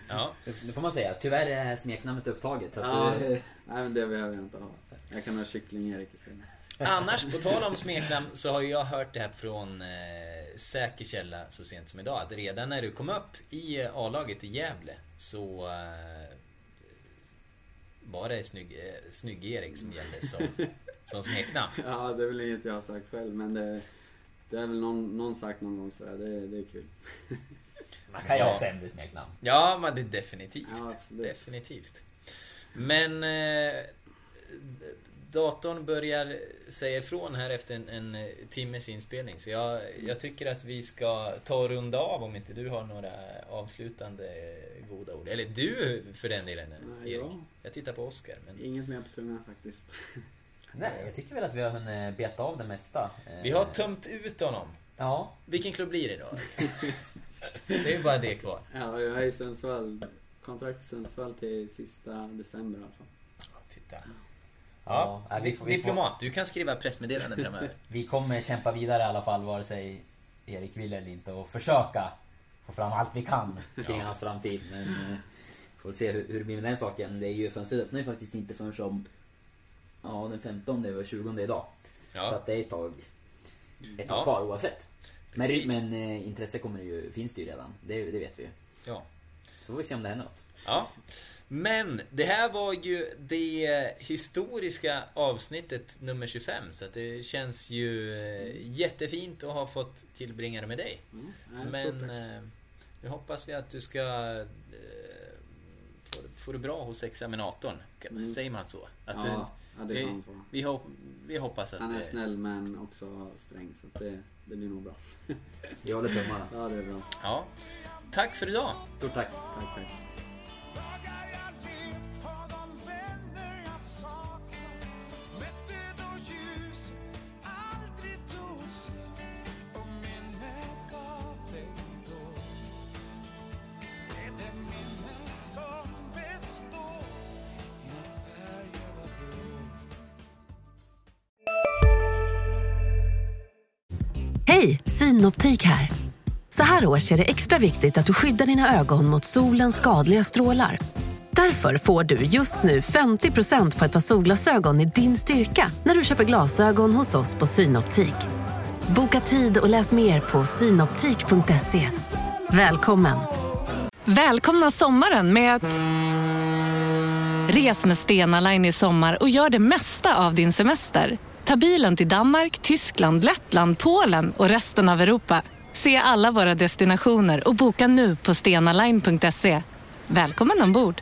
Speaker 1: Ja,
Speaker 3: Det får man säga. Tyvärr är smeknamnet upptaget. Så att,
Speaker 4: Ja.
Speaker 3: eh,
Speaker 4: Nej men det behöver jag inte ha. Jag kan ha kyckling-Erik istället.
Speaker 1: Annars, på tal om smeknamn, så har jag hört det här från eh, säker källa så sent som idag. Att redan när du kom upp i eh, A-laget i Gävle så eh, var det snygg, eh, Snygg-Erik som gällde som, som smeknamn.
Speaker 4: Ja, det är väl inget jag har sagt själv men det, det är väl någon, någon sagt någon gång sådär. Det, det är kul.
Speaker 3: man kan ju ha sämre smeknamn.
Speaker 1: Ja, men det är definitivt.
Speaker 4: Ja,
Speaker 1: definitivt. Men eh, datorn börjar säga ifrån här efter en, en eh, timmes inspelning. Så jag, jag tycker att vi ska ta och runda av om inte du har några avslutande eh, goda ord. Eller du för den delen,
Speaker 4: Nej,
Speaker 1: Erik.
Speaker 4: ja.
Speaker 1: Jag tittar på Oscar. Men
Speaker 4: Inget mer på tungan faktiskt.
Speaker 3: Nej, jag tycker väl att vi har hunnit beta av det mesta.
Speaker 1: Vi har tömt ut honom.
Speaker 3: Ja,
Speaker 1: Vilken klubb blir det då? det är ju bara det kvar.
Speaker 4: Ja, jag är i Sundsvall. Kontrakt i Sundsvall till sista december i alla fall.
Speaker 1: Titta.
Speaker 3: Ja,
Speaker 1: Ja,
Speaker 3: vi får- vi får-
Speaker 1: diplomat. Du kan skriva pressmeddelanden framöver.
Speaker 3: vi kommer kämpa vidare i alla fall vare sig Erik vill eller inte och försöka få fram allt vi kan kring
Speaker 1: Ja.
Speaker 3: hans framtid. Men eh, får se hur, hur det blir med den saken. Det är ju fönstret öppnar ju faktiskt inte förrän som Ja, den 15 och 20 idag. Så
Speaker 1: Ja,
Speaker 3: att det är ett tag, ett tag
Speaker 1: Ja.
Speaker 3: kvar oavsett. Men,
Speaker 1: Precis.
Speaker 3: men eh, intresse kommer det ju, finns det ju redan. Det, det vet vi ju.
Speaker 1: ja.
Speaker 3: Så får vi se om det händer något.
Speaker 1: Ja. Men det här var ju det historiska avsnittet nummer 25 så att det känns ju eh, jättefint att ha fått tillbringa det med dig.
Speaker 4: Mm, nej,
Speaker 1: Men eh, nu hoppas vi att du ska eh, få, få det bra hos examinatorn.
Speaker 4: Mm.
Speaker 1: Säger man så? Att
Speaker 4: ja,
Speaker 1: du,
Speaker 4: ja, det
Speaker 1: vi, vi, hop, vi hoppas att...
Speaker 4: Han är
Speaker 1: eh,
Speaker 4: snäll men också sträng så att det, det blir nog bra.
Speaker 3: Jag håller tummarna.
Speaker 4: Ja, det är bra.
Speaker 1: Ja. Tack för idag!
Speaker 3: Stort tack.
Speaker 4: Tack, tack.
Speaker 7: Hej, Synoptik här. Så här års är det extra viktigt att du skyddar dina ögon mot solens skadliga strålar. Därför får du just nu 50% på ett par solglasögon i din styrka när du köper glasögon hos oss på Synoptik. Boka tid och läs mer på synoptik.se. Välkommen!
Speaker 8: Välkomna sommaren med att... Res med Stena Line i sommar och gör det mesta av din semester. Ta bilen till Danmark, Tyskland, Lettland, Polen och resten av Europa. Se alla våra destinationer och boka nu på stenaline.se. Välkommen ombord!